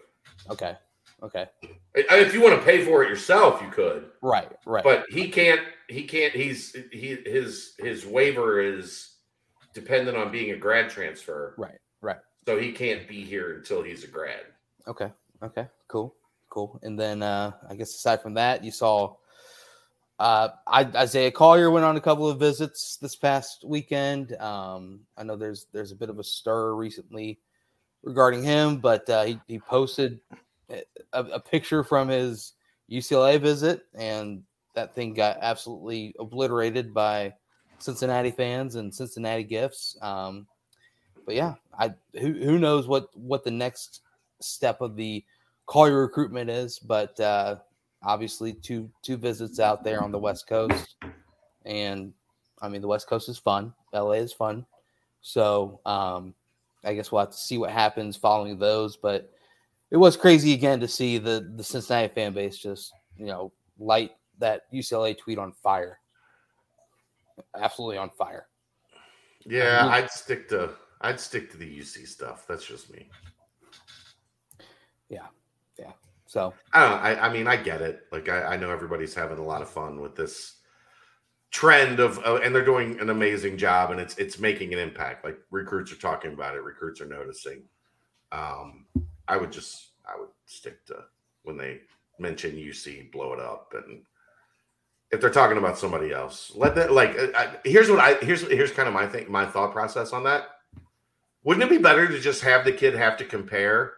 Okay okay. If you want to pay for it yourself you could. Right right. But he can't he can't he's he his his waiver is dependent on being a grad transfer. Right right. So he can't be here until he's a grad. Okay okay cool cool. And then uh i guess aside from that you saw uh, I, Isaiah Collier went on a couple of visits this past weekend. Um, I know there's there's a bit of a stir recently regarding him, but uh, he, he posted a, a, picture from his UCLA visit, and that thing got absolutely obliterated by Cincinnati fans and Cincinnati gifts. Um, but yeah, I who who knows what what the next step of the Collier recruitment is, but uh, obviously two two visits out there on the West Coast, and I mean the West Coast is fun. LA is fun, so um, I guess we'll have to see what happens following those. But it was crazy again to see the the Cincinnati fan base just you know light that UCLA tweet on fire. absolutely on fire. Yeah, I'd stick to I'd stick to the UC stuff. That's just me. Yeah, yeah. So I don't know. I, I mean, I get it. Like I, I know everybody's having a lot of fun with this trend of, uh, and they're doing an amazing job, and it's it's making an impact. Like recruits are talking about it, recruits are noticing. Um, I would just I would stick to when they mention UC, blow it up, and if they're talking about somebody else, let that like. I, here's what I here's here's kind of my thing, my thought process on that. Wouldn't it be better to just have the kid have to compare?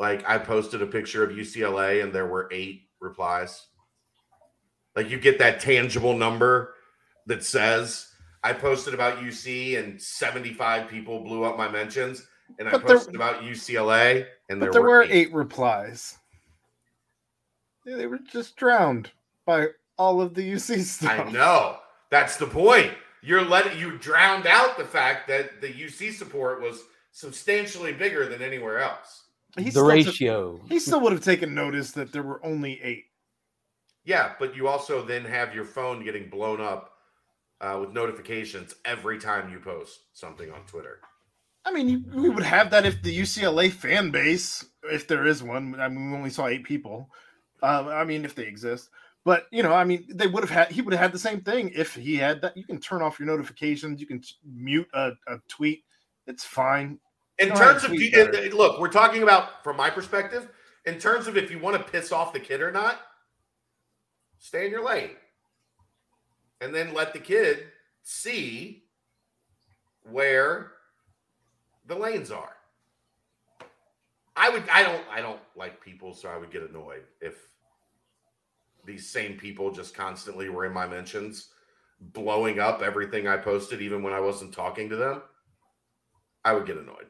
Like I posted a picture of UCLA and there were eight replies. Like you get that tangible number that says I posted about UC and 75 people blew up my mentions, and I But there- posted about UCLA and there, there were eight. eight replies. Yeah, They were just drowned by all of the UC stuff. I know. That's the point. You're letting you drowned out the fact that the UC support was substantially bigger than anywhere else. He the still took- ratio. he still would have taken notice that there were only eight. Yeah, but you also then have your phone getting blown up uh, with notifications every time you post something on Twitter. I mean, we would have that if the UCLA fan base, if there is one. I mean, we only saw eight people. Um, I mean, if they exist, but you know, I mean, they would have had. He would have had the same thing if he had that. You can turn off your notifications. You can mute a, a tweet. It's fine. In terms of do- look, we're talking about from my perspective. In terms of if you want to piss off the kid or not, stay in your lane, and then let the kid see where the lanes are. I would. I don't. I don't like people, so I would get annoyed if these same people just constantly were in my mentions, blowing up everything I posted, even when I wasn't talking to them. I would get annoyed.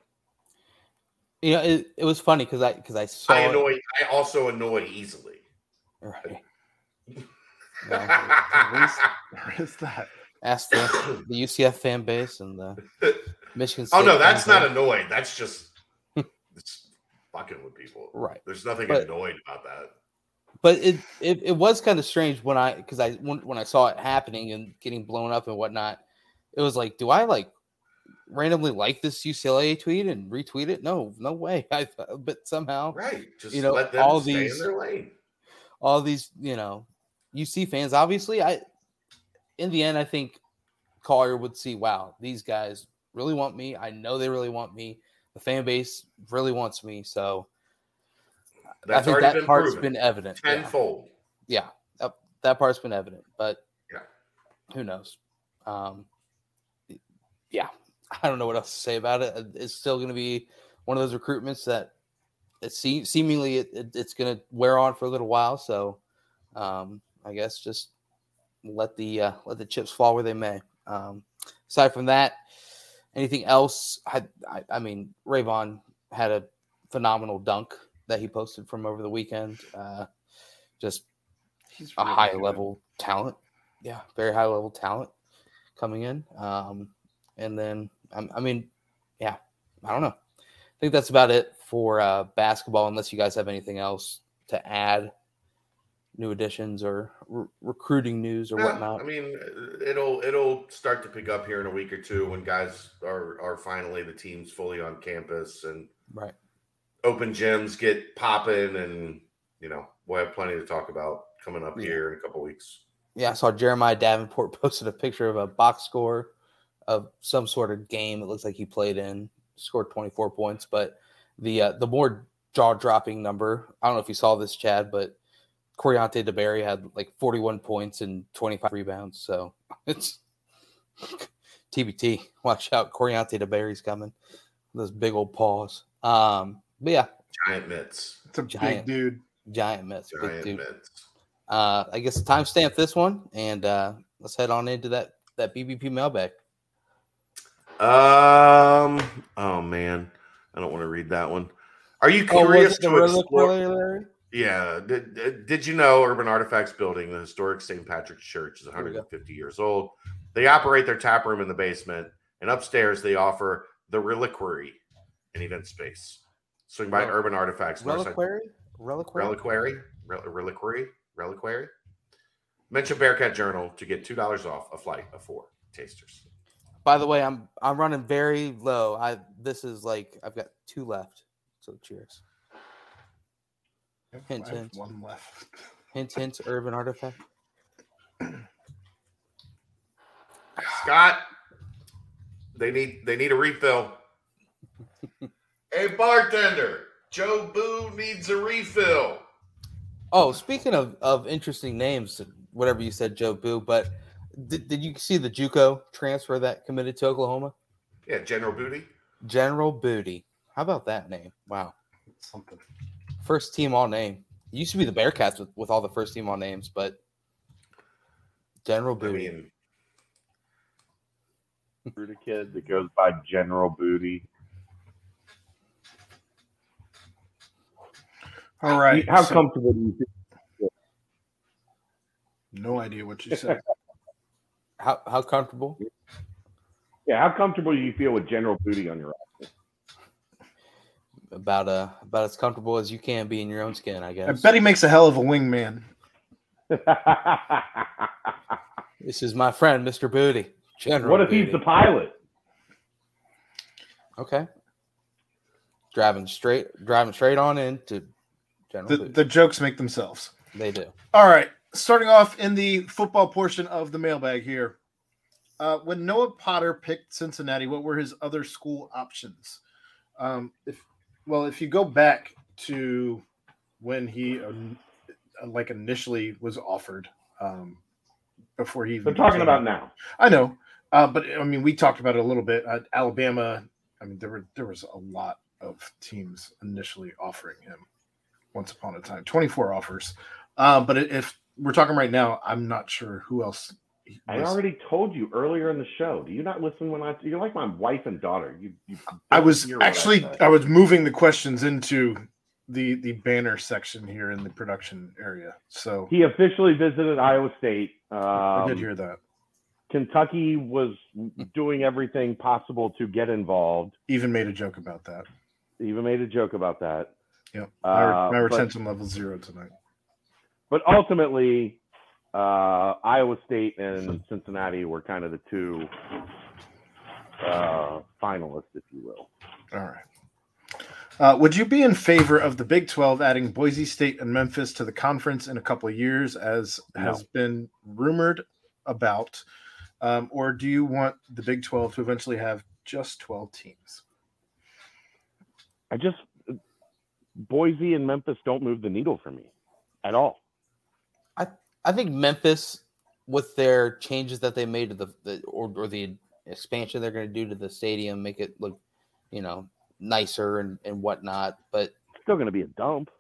You know, it, it was funny because I because I saw I it- annoy. I also annoy easily. Right. Where Well, is, where is that? ask the, the UCF fan base and the Michigan. Oh no, that's not base. annoyed. That's just it's fucking with people. right. There's nothing But- annoyed about that. But it, it it was kind of strange when I because I when, when I saw it happening and getting blown up and whatnot. It was like, do I like randomly like this UCLA tweet and retweet it? No, no way. I but somehow Right. Just You know, all these- in their lane. all these, you know, UC fans, obviously, I in the end, I think Collier would see, wow, these guys really want me. I know they really want me. The fan base really wants me. So That's I think that been part's proven. been evident. Yeah. tenfold. yeah, that, that part's been evident, but Yeah. who knows? Um, yeah, I don't know what else to say about it. It's still going to be one of those recruitments that it se- seemingly it, it- it's going to wear on for a little while. So um, I guess just let the uh, let the chips fall where they may. Um, aside from that, anything else? I, I I mean, Rayvon had a phenomenal dunk that he posted from over the weekend. Uh, just He's a really high good. level talent. Yeah, very high level talent coming in. Um, and then, I, I mean, yeah, I don't know. I think that's about it for uh, basketball, unless you guys have anything else to add, new additions or re- recruiting news or Yeah, whatnot. I mean, it'll it'll start to pick up here in a week or two when guys are are finally the teams fully on campus and right. open gyms get popping, and you know we'll have plenty to talk about coming up Yeah. here in a couple weeks. Yeah, I saw Jeremiah Davenport posted a picture of a box score of some sort of game. It looks like he played in, scored 24 points. But the uh, the more jaw dropping number, I don't know if you saw this, Chad, but Coriante DeBerry had like 41 points and 25 rebounds. So it's TBT. Watch out, Coriante DeBerry's coming. Those big old paws. Um, but yeah, Giant mitts, It's a Giant. big dude. giant mitts, big giant dude. mitts. uh, I guess timestamp this one, and uh, let's head on into that that BBP mailbag. Um. Oh man, I don't want to read that one. Are you Oh, curious the to explore? Yeah. Did, did- you know Urban Artifacts Building, the historic St. Patrick's Church, is There we go. 150 years old? They operate their tap room in the basement, and upstairs they offer the Reliquary, an event space. Swing by Rel- Urban Artifacts. Reliquary? Reliquary? Reliquary, Reliquary, Reliquary. Mention Bearcat Journal to get two dollars off a flight of four tasters. By the way, I'm I'm running very low. I this is like I've got two left. So cheers. Hint, hint. One left. Hint hint urban artifact. Scott, they need they need a refill. hey bartender, Joe Boo needs a refill. Oh, speaking of, of interesting names, whatever you said, Joe Boo, but did, did you see the JUCO transfer that committed to Oklahoma? Yeah, General Booty. General Booty. How about that name? Wow. Something. First team all name. It used to be the Bearcats with, with all the first team all names, but General I Booty. mean, Recruit a kid that goes by General Booty. All right. How so- comfortable do you feel? No idea what you said. how how comfortable? Yeah, how comfortable do you feel with General Booty on your About uh about as comfortable as you can be in your own skin, I guess. I guess. bet he makes a hell of a wingman. roster? This is my friend, Mr. Booty. General what if he's the pilot? Okay. Driving straight driving straight on into General The, Booty. the jokes make themselves. they do. All right. Starting off in the football portion of the mailbag here. Uh, when Noah Potter picked Cincinnati, what were his other school options? Um, if well, if you go back to when he um, like initially was offered, um, before he They're talking about now. I know, uh, but I mean, we talked about it a little bit. Uh, Alabama. I mean, there were there was a lot of teams initially offering him. Once upon a time, twenty four offers. Uh, but if we're talking right now, I'm not sure who else. I already told you earlier in the show. Do you not listen when I? You're like my wife and daughter. You. you I was what I actually. I was moving the questions into the the banner section here in the production area. So He officially visited Iowa State. I did Um, hear that. Kentucky was doing everything possible to get involved. Even made a joke about that. Even made a joke about that. Yeah, My, Uh, my retention level zero tonight. But ultimately, uh, Iowa State and Cincinnati were kind of the two uh, finalists, if you will. All right. Uh, would you be in favor of the Big 12 adding Boise State and Memphis to the conference in a couple of years, as has been rumored about? Um, or do you want the Big 12 to eventually have just 12 teams? I just Boise and Memphis don't move the needle for me at all. I think Memphis, with their changes that they made to the, the or, or the expansion they're going to do to the stadium, make it look, you know, nicer and, and whatnot. But It's still going to be a dump.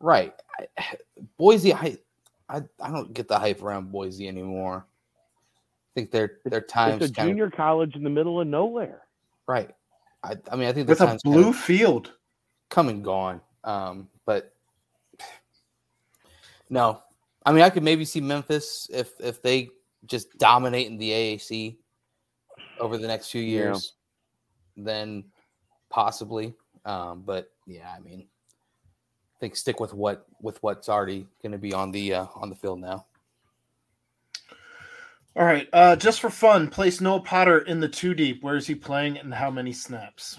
right, I, Boise, I, I I don't get the hype around Boise anymore. I think their their times It's a kind of junior college in the middle of nowhere. right. I, I mean, I think the With a times kind blue of field. come and gone. Um, but no, I mean, I could maybe see Memphis if if they just dominate in the AAC over the next few Yeah. years, then possibly. Um, but yeah, I mean, I think stick with what with what's already going to be on the uh, on the field now. All right. Uh, just for fun, place Noah Potter in the two deep. Where is he playing and how many snaps?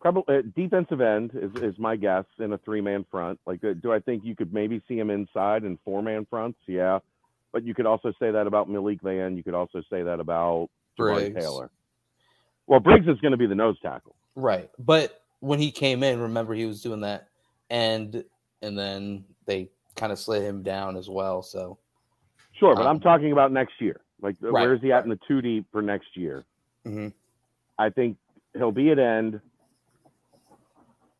Probably uh, defensive end is, is my guess in a three man front. Like, uh, do I think you could maybe see him inside in four man fronts? Yeah, but you could also say that about Malik Vann. You could also say that about Briggs. Taylor. Well, Briggs is going to be the nose tackle. Right. But when he came in, remember he was doing that and and then they kind of slid him down as well. So Sure, but Um, I'm talking about next year. Like, uh, Right, where is he at in the two deep for next year? Mhm. I think he'll be at end.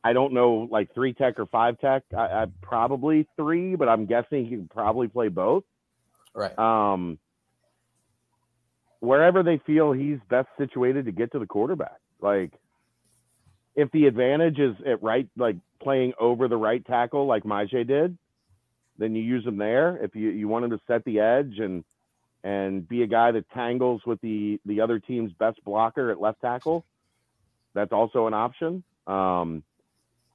I don't know, like three tech or five tech. I, I probably three, but I'm guessing he can probably play both. right. Um, wherever they feel he's best situated to get to the quarterback. Like, if the advantage is at right, like playing over the right tackle, like Myjai did, then you use him there. If you, you want him to set the edge and and be a guy that tangles with the the other team's best blocker at left tackle, that's also an option. Um,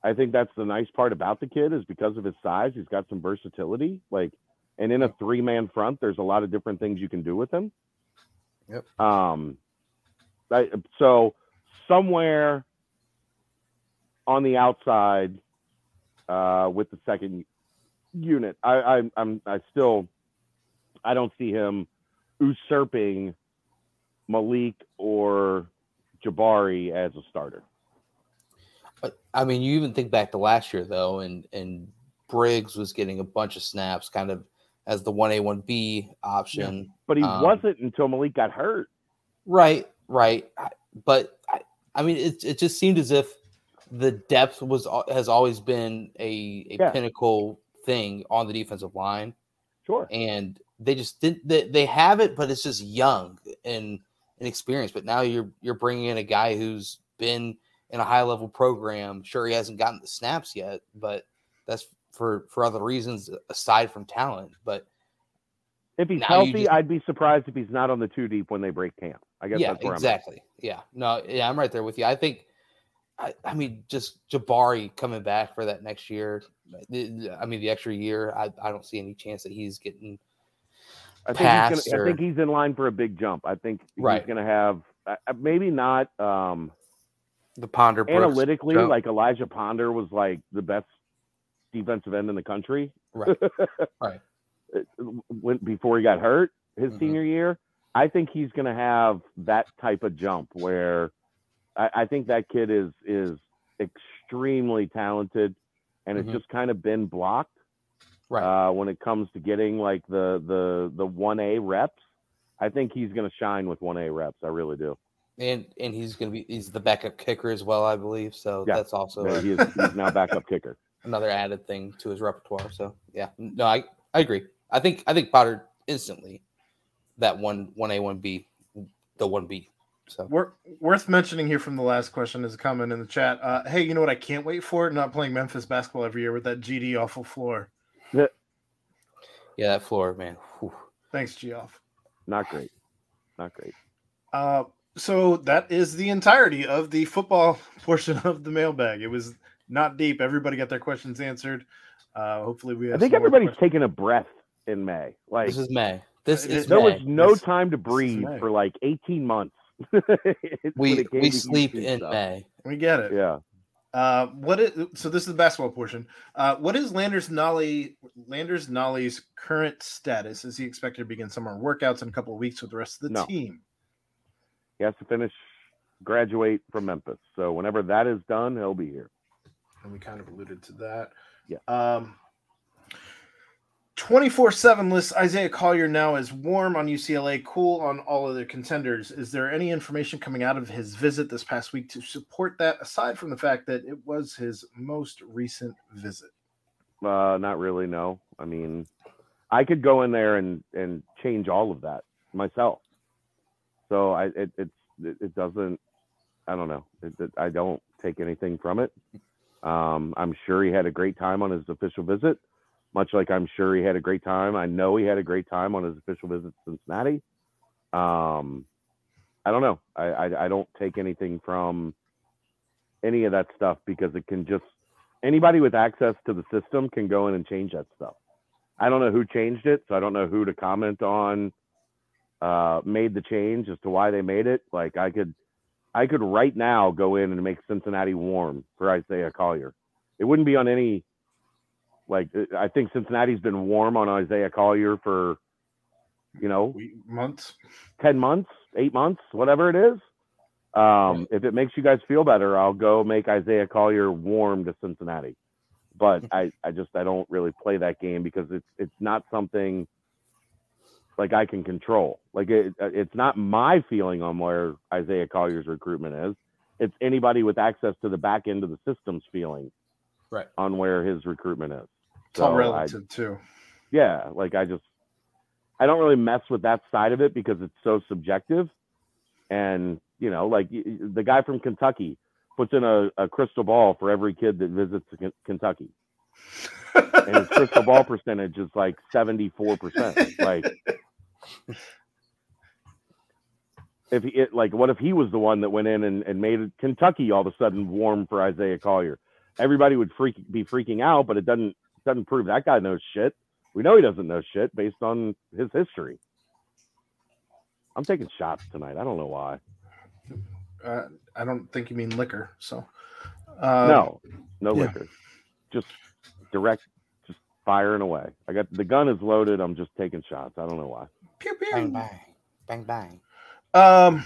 I think that's the nice part about the kid is because of his size, he's got some versatility. Like, and in a three man front, there's a lot of different things you can do with him. Yep. Um, I, so somewhere on the outside, uh, with the second unit, I, I, I'm, I still, I don't see him usurping Malik or Jabari as a starter. But I mean, you even think back to last year though, and and Briggs was getting a bunch of snaps, kind of as the one A one B option. But he Um, wasn't until Malik got hurt. Right, right. But I, I mean, it it just seemed as if the depth was has always been a, a Yeah. pinnacle thing on the defensive line, Sure. and they just didn't. They, they have it, but it's just young and inexperienced. But now you're you're bringing in a guy who's been in a high level program. Sure, he hasn't gotten the snaps yet, but that's for for other reasons aside from talent. But If he's healthy, just- I'd be surprised if he's not on the two deep when they break camp. I guess yeah, that's where exactly. Yeah, no, yeah, I'm right there with you. I think, I, I mean, just Jabari coming back for that next year. I mean, the extra year. I, I don't see any chance that he's getting. I think, he's gonna, I think he's in line for a big jump. I think Right. he's going to have uh, maybe not um, The Ponder Brooks analytically jump. like Elijah Ponder was like the best defensive end in the country. Right. Right. It- When before he got hurt his Mhm. senior year, I think he's going to have that type of jump where I, I think that kid is is extremely talented, and it's Mhm. just kind of been blocked right. uh, when it comes to getting like the the the one A reps. I think he's going to shine with one A reps. I really do. And and he's gonna be he's the backup kicker as well, I believe. So Yeah. that's also Yeah, a- he is, he's now backup kicker. another added thing to his repertoire. So yeah, no, I I agree. I think I think Potter instantly that one one A one B the one B. So Wor- worth mentioning here from the last question is a comment in the chat. Uh, hey, you know what I can't wait for? Not playing Memphis basketball every year with that GD awful floor. yeah, that floor, man. whew. Thanks, Geoff. Not great. Not great. Uh, so that is the entirety of the football portion of the mailbag. It was not deep. Everybody got their questions answered. Uh, hopefully, we. I think everybody's questions. taking a breath in May. Like This is May. This is is- there was no This- time to breathe for like 18 months. We we sleep in stuff. May. We get it. Yeah. Uh, what is so? This is the basketball portion. Uh, what is Landers Nolley Landers Nolley's current status? Is he expected to begin summer workouts in a couple of weeks with the rest of the No. team? He has to finish, graduate from Memphis. So whenever that is done, he'll be here. And we kind of alluded to that. Yeah. Um, 24 7 lists Isaiah Collier now as warm on UCLA, cool on all other contenders. Is there any information coming out of his visit this past week to support that, aside from the fact that it was his most recent visit? Uh, not really. No. I mean, I could go in there and and change all of that myself. So I it it's it, it doesn't. I don't know. It, it, I don't take anything from it. Um, I'm sure he had a great time on his official visit, much like I'm sure he had a great time. I know he had a great time on his official visit to Cincinnati. Um, I don't know. I, I I don't take anything from any of that stuff because it can just anybody with access to the system can go in and change that stuff. I don't know who changed it, so I don't know who to comment on uh made the change as to why they made it. Like I could I could right now go in and make Cincinnati warm for Isaiah Collier. It wouldn't be on any like uh, I think Cincinnati's been warm on Isaiah Collier for you know months? 10 months, eight months, whatever it is. Um, if it makes you guys feel better, I'll go make Isaiah Collier warm to Cincinnati. But I, I just I don't really play that game because it's it's not something like I can control. Like it, uh, it's not my feeling on where Isaiah Collier's recruitment is. It's anybody with access to the back end of the system's feeling Right. on where his recruitment is. It's all So I- relative, too. yeah like i just i don't really mess with that side of it because it's so subjective and you know like y- y- the guy from kentucky puts in a, a crystal ball for every kid that visits Ken- kentucky and his crystal ball percentage is like 74% like if he it, like what if he was the one that went in and, and made kentucky all of a sudden warm for isaiah collier everybody would freak be freaking out, but it doesn't doesn't prove that guy knows shit. We know he doesn't know shit based on his history. I'm taking shots tonight. I don't know why. Uh, I don't think you mean liquor. So uh, no, no yeah. liquor. Just direct, just firing away. I got the gun is loaded. I'm just taking shots. I don't know why. Pew, pew. Bang bang. Bang bang. Um,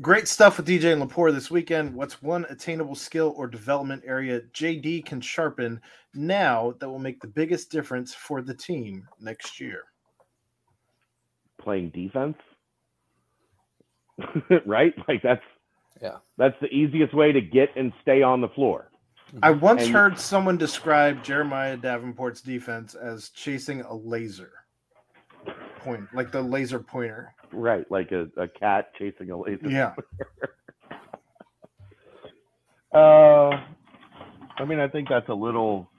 great stuff with DJ and Lepore this weekend. What's one attainable skill or development area JD can sharpen now that will make the biggest difference for the team next year? Playing defense, right? Like that's Yeah. that's the easiest way to get and stay on the floor. I once And- heard someone describe Jeremiah Davenport's defense as chasing a laser point, like the laser pointer. Right, like a, a cat chasing a laser. Yeah. Uh, I mean, I think that's a little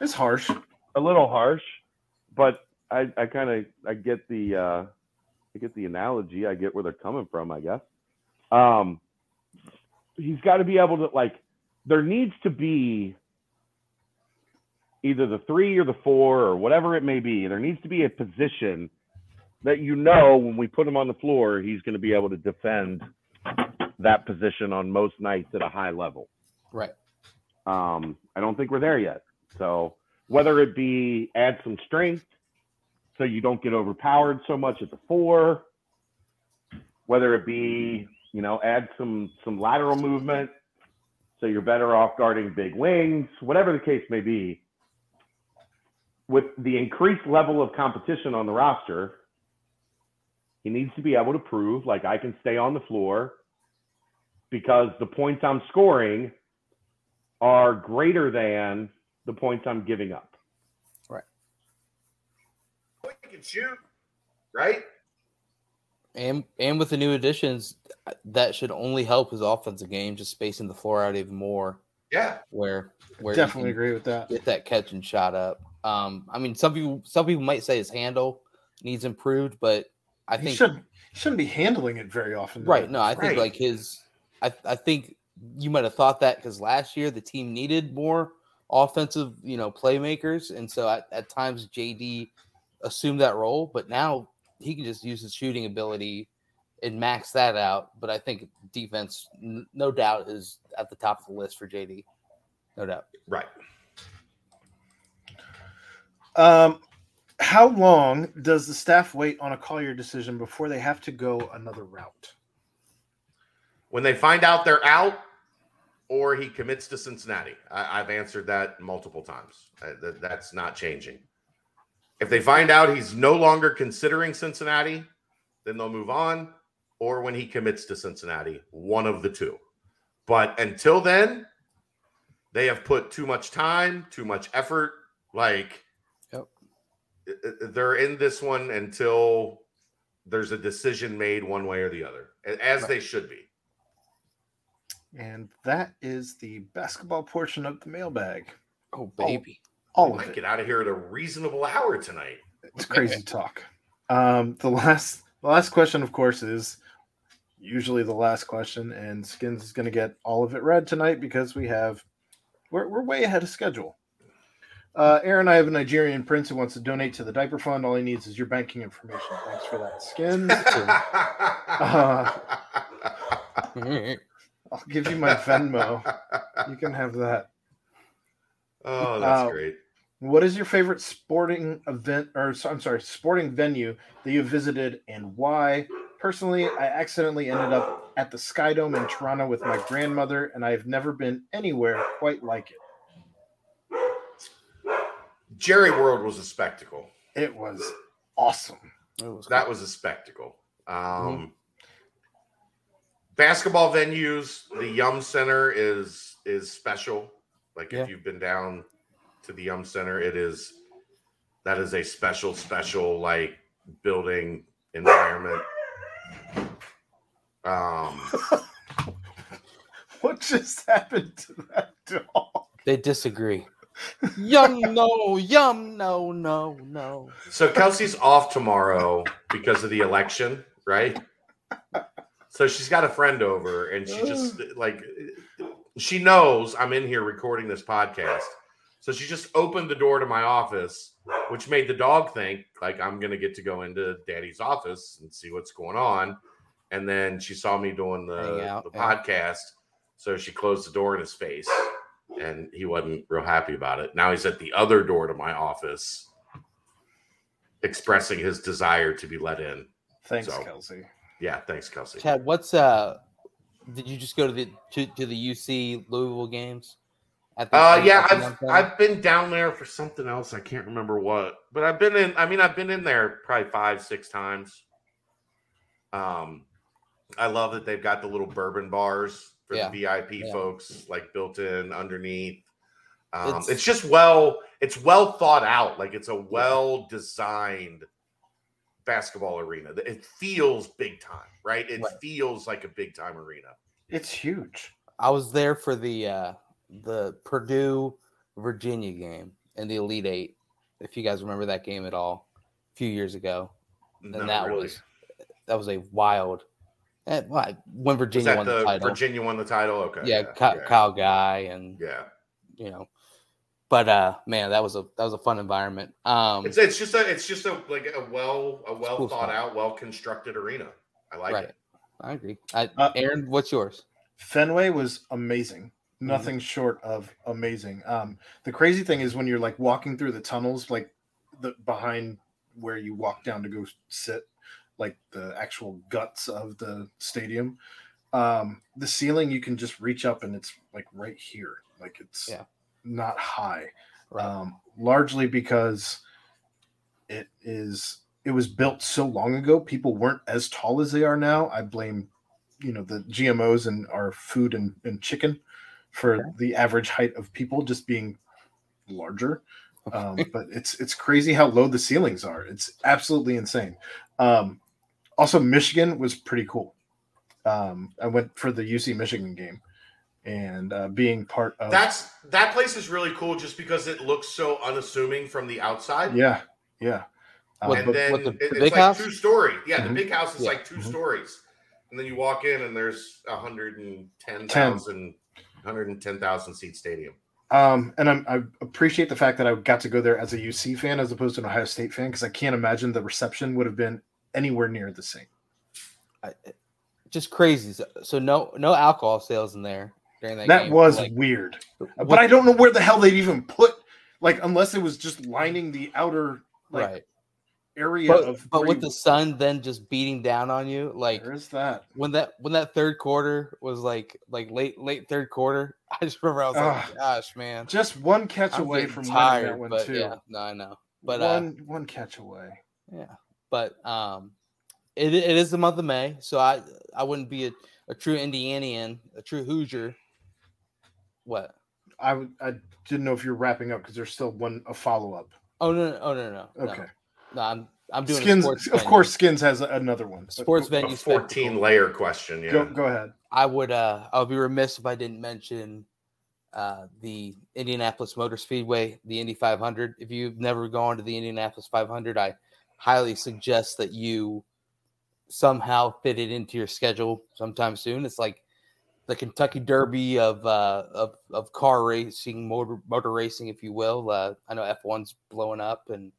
It's harsh. a little harsh, but I I kind of I get the uh, I get the analogy. I get where they're coming from. I guess. Um, he's got to be able to like. There needs to be either the three or the four or whatever it may be. There needs to be a position that you know when we put him on the floor, he's going to be able to defend that position on most nights at a high level. Right. Um, I don't think we're there yet. So whether it be add some strength so you don't get overpowered so much at the four, whether it be you know add some some lateral movement so you're better off guarding big wings, whatever the case may be. With the increased level of competition on the roster, he needs to be able to prove like I can stay on the floor because the points I'm scoring are greater than the points I'm giving up. Right. He can shoot, right? And and with the new additions, that should only help his offensive game, just spacing the floor out even more. Yeah. Where where Definitely agree with that. get that catch and shot up. Um, I mean, some people some people might say his handle needs improved, but I He think shouldn't he shouldn't be handling it very often. though. right. No, I think like his. I I think you might have thought that because last year the team needed more offensive, you know, playmakers, and so at, at times JD assumed that role, but now he can just use his shooting ability and max that out. But I think defense, n- no doubt, is at the top of the list for JD. No doubt. Right. Um, how long does the staff wait on a Collier decision before they have to go another route? When they find out they're out or he commits to Cincinnati, I, I've answered that multiple times. Uh, that, that's not changing. If they find out he's no longer considering Cincinnati, then they'll move on. Or when he commits to Cincinnati, one of the two. But until then, they have put too much time, too much effort. Like, they're in this one until there's a decision made one way or the other, as Right. they should be. And that is the basketball portion of the mailbag. Oh baby. All We of it. get out of here at a reasonable hour tonight. It's crazy talk. Um, the last the last question, of course, is usually the last question, and Skins is going to get all of it read tonight because we have we're we're way ahead of schedule. Uh, Aaron, I have a Nigerian prince who wants to donate to the diaper fund. All he needs is your banking information. Thanks for that, Skins. Uh, I'll give you my Venmo. You can have that. oh, that's Uh, great. What is your favorite sporting event, or I'm sorry, sporting venue that you visited, and why? Personally, I accidentally ended up at the Sky Dome in Toronto with my grandmother, and I have never been anywhere quite like it. Jerry World was a spectacle. It was awesome. It was That was a spectacle. Um, Basketball venues, the Yum Center is is special. Like Yeah. if you've been down to the Yum Center, it is that is a special, special like building environment. Um, What just happened to that dog? They disagree. Yum no, yum no, no, no. So Kelsey's off tomorrow because of the election, right? So she's got a friend over, and she just like she knows I'm in here recording this podcast. So she just opened the door to my office, which made the dog think like I'm gonna get to go into daddy's office and see what's going on. And then she saw me doing the, out, the yeah. podcast. So she closed the door in his face and he wasn't real happy about it. Now he's at the other door to my office expressing his desire to be let in. Thanks, So- Kelsey. Yeah, thanks, Kelsey. Chad, what's uh? Did you just go to the to, to the UC Louisville games? At the- Uh, at yeah, I've I've been down there for something else. I can't remember what, but I've been in. I mean, I've been in there probably five, six times. Um, I love that they've got the little bourbon bars for Yeah, the VIP yeah. folks, like built in underneath. Um, It's- it's, just well, it's well thought out. Like it's a well designed basketball arena. It feels big time, right? It Right. feels like a big time arena. It's huge. I was there for the uh the Purdue Virginia game in the Elite Eight. If you guys remember that game at all, a few years ago, and Not that really. was that was a wild. Eh, well, when was Virginia that won the, the, title, Virginia won the title? Okay, yeah, Ky- Kyle Guy and yeah. you know, but uh, man, that was a that was a fun environment. Um, It's it's just a it's just a like a well a well cool thought stuff. out, well constructed arena. I like right, it. I agree. I, Uh, Aaron, what's yours? Fenway was amazing. Mm-hmm. Nothing short of amazing. Um, the crazy thing is when you're like walking through the tunnels, like the behind where you walk down to go sit, like the actual guts of the stadium. Um, the ceiling you can just reach up and it's like right here. Like it's Yeah. not high. Right. Um, largely because it is it was built so long ago, people weren't as tall as they are now. I blame you know the GMOs and our food and, and chicken for Okay. the average height of people just being larger. Um, but it's it's crazy how low the ceilings are. It's absolutely insane. Um, also, Michigan was pretty cool. Um, I went for the UC Michigan game, and uh, being part of That's that place is really cool just because it looks so unassuming from the outside. yeah, yeah. Um, And the- then what the- it- the it's big like house? two story. Yeah, Mhm. the big house is Yeah. like 2 Mhm. stories. And then you walk in and there's a hundred and ten thousand, hundred and ten thousand seat stadium. Um, and I'm, I appreciate the fact that I got to go there as a UC fan as opposed to an Ohio State fan because I can't imagine the reception would have been anywhere near the same. I, just crazy. So, so no no alcohol sales in there during that. That game. was Like, weird, what- but I don't know where the hell they'd even put like unless it was just lining the outer like right. area But, of. but with the sun then just beating down on you, like where is that? when that when that third quarter was like like late late third quarter, I just remember I was like, gosh, man, Just one catch I'm away from winning tired, that one but too. yeah, no, I know, but uh, one one catch away. yeah, but um, it it is the month of May, so I I wouldn't be a, a true Indianian, a true Hoosier. What? I I didn't know if you're wrapping up because there's still one a follow up. Oh no, no, oh no, no, no. Okay, No, I'm I'm doing skins. sports Of venue. course, skins has another one. but sports go, venue. A 14 spectacle. layer question. Yeah. Go, go ahead. I would uh I would be remiss if I didn't mention uh the Indianapolis Motor Speedway, the Indy 500. If you've never gone to the Indianapolis 500, I highly suggest that you somehow fit it into your schedule sometime soon. It's like the Kentucky Derby of uh of, of car racing, motor motor racing, if you will. Uh, I know F1's blowing up and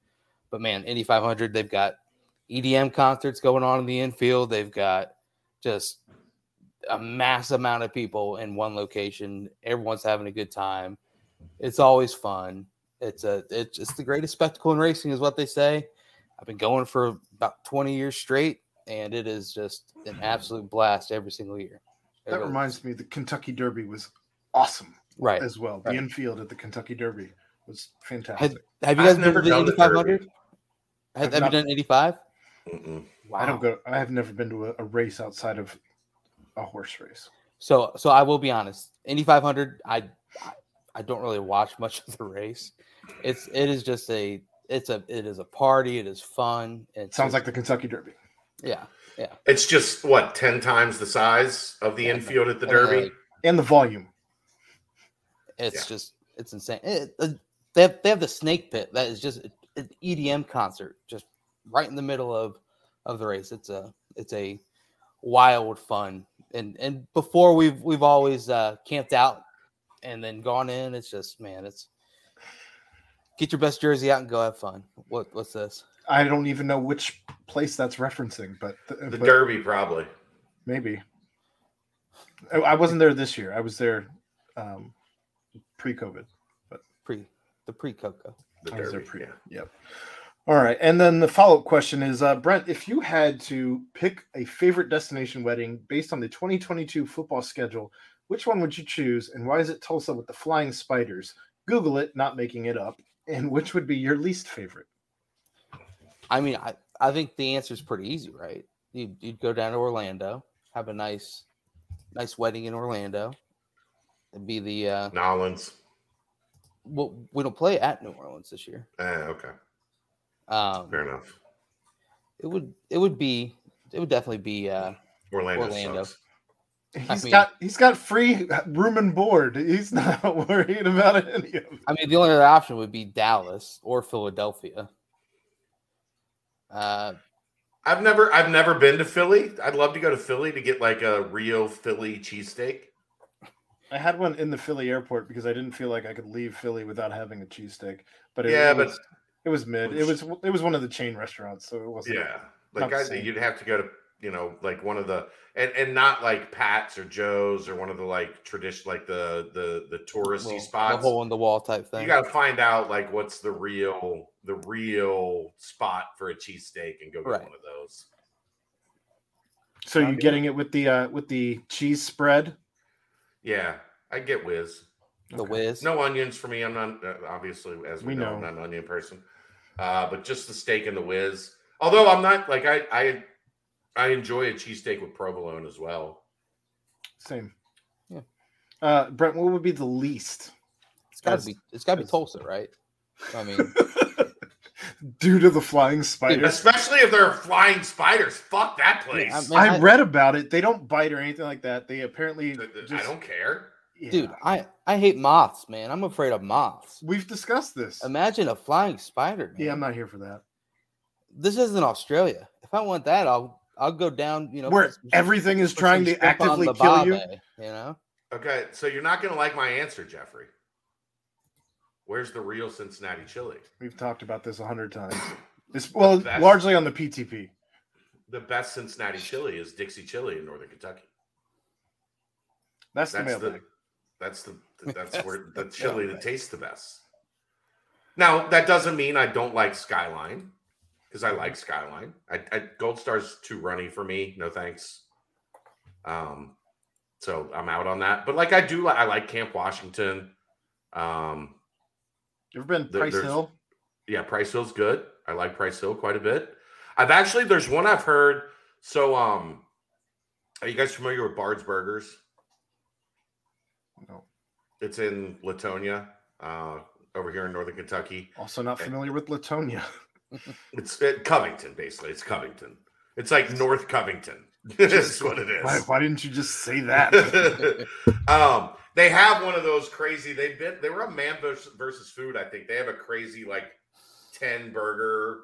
but man, Indy 500, they've got EDM concerts going on in the infield. They've got just a mass amount of people in one location. Everyone's having a good time. It's always fun. It's a it's, it's the greatest spectacle in racing, is what they say. I've been going for about 20 years straight, and it is just an absolute blast every single year. It That really reminds me, the Kentucky Derby was awesome right. as well. right. The infield at the Kentucky Derby was fantastic. Have you I've guys been never to the done the Derby. 500? Have, I've have you done 85? Mm-mm. I don't go. I have never been to a, a race outside of a horse race. So, so I will be honest. Indy 500, I, I, I don't really watch much of the race. It's, it is just a, it's a, it is a party. It is fun. It Sounds like the Kentucky Derby. yeah, yeah. It's just what 10 times the size of the infield at the Uh, Derby. And the volume. it's Yeah. just, it's insane. It, uh, they have, they have the snake pit that is just an EDM concert, just right in the middle of, of the race. It's a, it's a wild fun. And, and before we've, we've always uh, camped out and then gone in. It's just man, it's get your best jersey out and go have fun. What what's this? I don't even know which place that's referencing, but, The but Derby, probably. maybe. I- I wasn't there this year. I was there um, pre-COVID. But pre the pre Coco. The I was there Derby. pre- yeah. Yep. All right, and then the follow-up question is, uh, Brent, if you had to pick a favorite destination wedding based on the 2022 football schedule, which one would you choose, and why is it Tulsa with the flying spiders? Google it, not making it up. And which would be your least favorite? I mean, I, I think the answer is pretty easy, right? You'd, you'd go down to Orlando, have a nice nice wedding in Orlando. It'd be the uh New Orleans. well, we don't play at New Orleans this year. Eh, okay. Um Fair enough. it would it would be it would definitely be uh Orlando, Orlando. sucks. He's mean- got he's got free room and board. He's not worried about any of it. I mean the only other option would be Dallas or Philadelphia. Uh I've never I've never been to Philly. I'd love to go to Philly to get like a real Philly cheesesteak. I had one in the Philly airport because I didn't feel like I could leave Philly without having a cheesesteak. But it, Yeah, it but- was, it was mid. It was it was one of the chain restaurants, so it wasn't. Yeah. Like I, same. you'd have to go to, you know, like one of the and and not like Pat's or Joe's or one of the like tradition like the the the touristy well, the spots. hole in the wall type thing. You got to find out like what's the real the real spot for a cheesesteak and go get Right. one of those. So you're getting it with the uh with the cheese spread. Yeah, I get whiz. the Okay. whiz. No onions for me. I'm not uh, obviously as we, We know, I'm not an onion person. Uh, but just the steak and the whiz. Although I'm not like I I I enjoy a cheesesteak with provolone as well. Same. Yeah. Uh Brent, what would be the least? It's gotta be it's gotta be Tulsa, right? I mean Due to the flying spiders. Especially if they're flying spiders. Fuck that place. I mean, I I- read about it. They don't bite or anything like that. They apparently Th- th- just, I don't care. Yeah. dude, I I hate moths, man. I'm afraid of moths. We've discussed this. Imagine a flying spider. Man. Yeah, I'm not here for that. This isn't Australia. If I want that, I'll I'll go down. You know, Where some- everything is trying to actively the kill you. You know, Okay, so you're not gonna like my answer, Jeffrey. Where's the real Cincinnati chili? We've talked about this a hundred times. It's well, That's- largely on the PTP. The best Cincinnati chili is Dixie Chili in Northern Kentucky. That's the That's the mailbag. that's the that's That's where the the chili that tastes the best. Now that doesn't mean I don't like Skyline because I like Skyline. I, I Gold Star's too runny for me. No thanks. Um, so I'm out on that. But like I do, like I like Camp Washington. Um, You ever been there- Price Hill? yeah, Price Hill's good. I like Price Hill quite a bit. I've actually there's one I've heard. So um, are you guys familiar with Bard's Burgers? No. It's in Latonia, uh, over here in Northern Kentucky. Also not familiar with Latonia. It's at Covington, basically. It's Covington. It's like North Covington. That's what it is. Why, why didn't you just say that? um, they have one of those crazy. They've been. They were a man versus, versus food. I think they have a crazy like ten burger,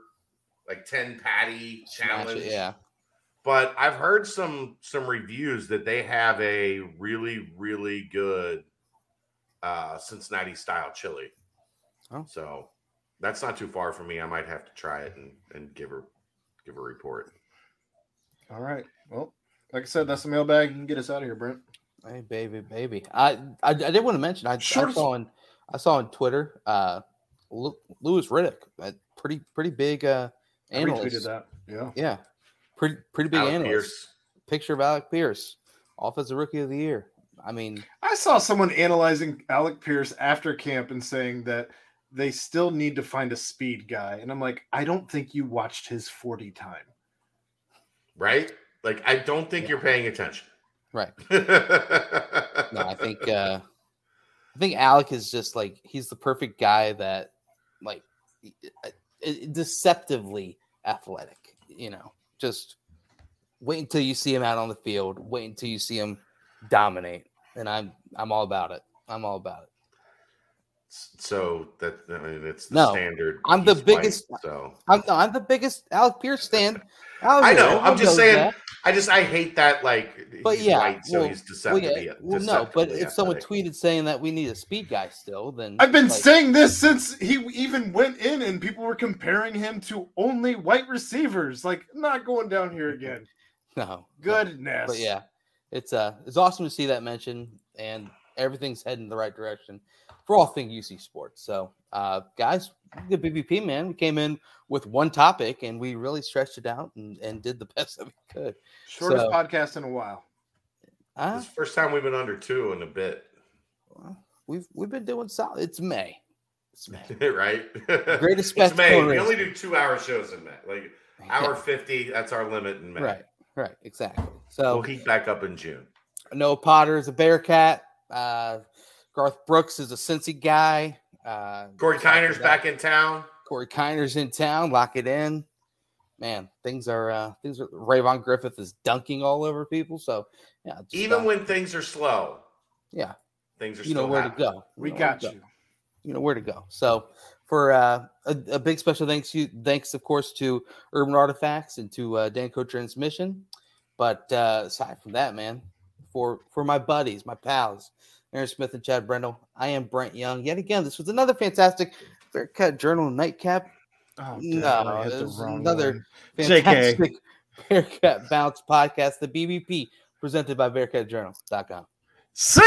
like ten patty challenge. it, yeah. But I've heard some some reviews that they have a really really good uh, Cincinnati style chili. Oh. So that's not too far for me. I might have to try it and, and give her give a report. All right. Well, like I said, that's the mailbag. You can get us out of here, Brent. Hey, baby, baby. I I, I did want to mention. I, I saw on I saw on Twitter. Uh, Lu- Louis Riddick, a pretty pretty big uh I retweeted that. Yeah. Yeah, pretty pretty big Alec analyst. Pierce. Picture of Alec Pierce, offensive rookie of the year. I mean, I saw someone analyzing Alec Pierce after camp and saying that they still need to find a speed guy. And I'm like, I don't think you watched his 40 time. right? Like I don't think Yeah. you're paying attention. right. No, I think uh I think Alec is just like he's the perfect guy that like uh, deceptively athletic, you know. Just wait until you see him out on the field, wait until you see him dominate. And I'm I'm all about it. I'm all about it. So that I mean, it's the No, standard. I'm the biggest- white, so I'm, no, I'm the biggest Alec Pierce stand. out I know. I'm just saying. that. I just I hate that. Like, But he's yeah, white, so well- he's Well, deceptive. yeah, well, no, but if someone tweeted saying that we need a speed guy still, then I've been like, saying this since he even went in, and people were comparing him to only white receivers. Like, not going down here again. no, no. Goodness. But yeah, it's uh it's awesome to see that mention and everything's heading the right direction for all thing UC sports. So uh guys, the BBP man, we came in with one topic and we really stretched it out and, and did the best that we could. shortest so- podcast in a while. Uh, It's the first time we've been under two in a bit, well, we've we've been doing solid. It's May. It's May. right? Greatest it's May. We race. only do two hour shows in May. Like hour Yeah, fifty. That's our limit in May. right, right, exactly. So We'll So heat back up in June. Noah Potter is a Bearcat. Uh, Garth Brooks is a Cincy guy. Uh, Corey Kiner's back in town. Corey Kiner's in town. Lock it in. Man, things are uh things are Rayvon Griffith is dunking all over people. So yeah, just, Even uh, when things are slow, yeah, things are you know where happening. to go. We know got go. you. You know where to go. So for uh, a, a big special thanks you thanks of course to Urban Artifacts and to uh, Danco Transmission. But uh, aside from that, man, for for my buddies, my pals, Aaron Smith and Chad Brendel, I am Brent Young. Yet again, this was another fantastic Bearcat Journal nightcap. Oh, No, damn, I hit the another one. fantastic Bearcat Bounce podcast, the BBP, presented by BearcatJournal.com. Sit.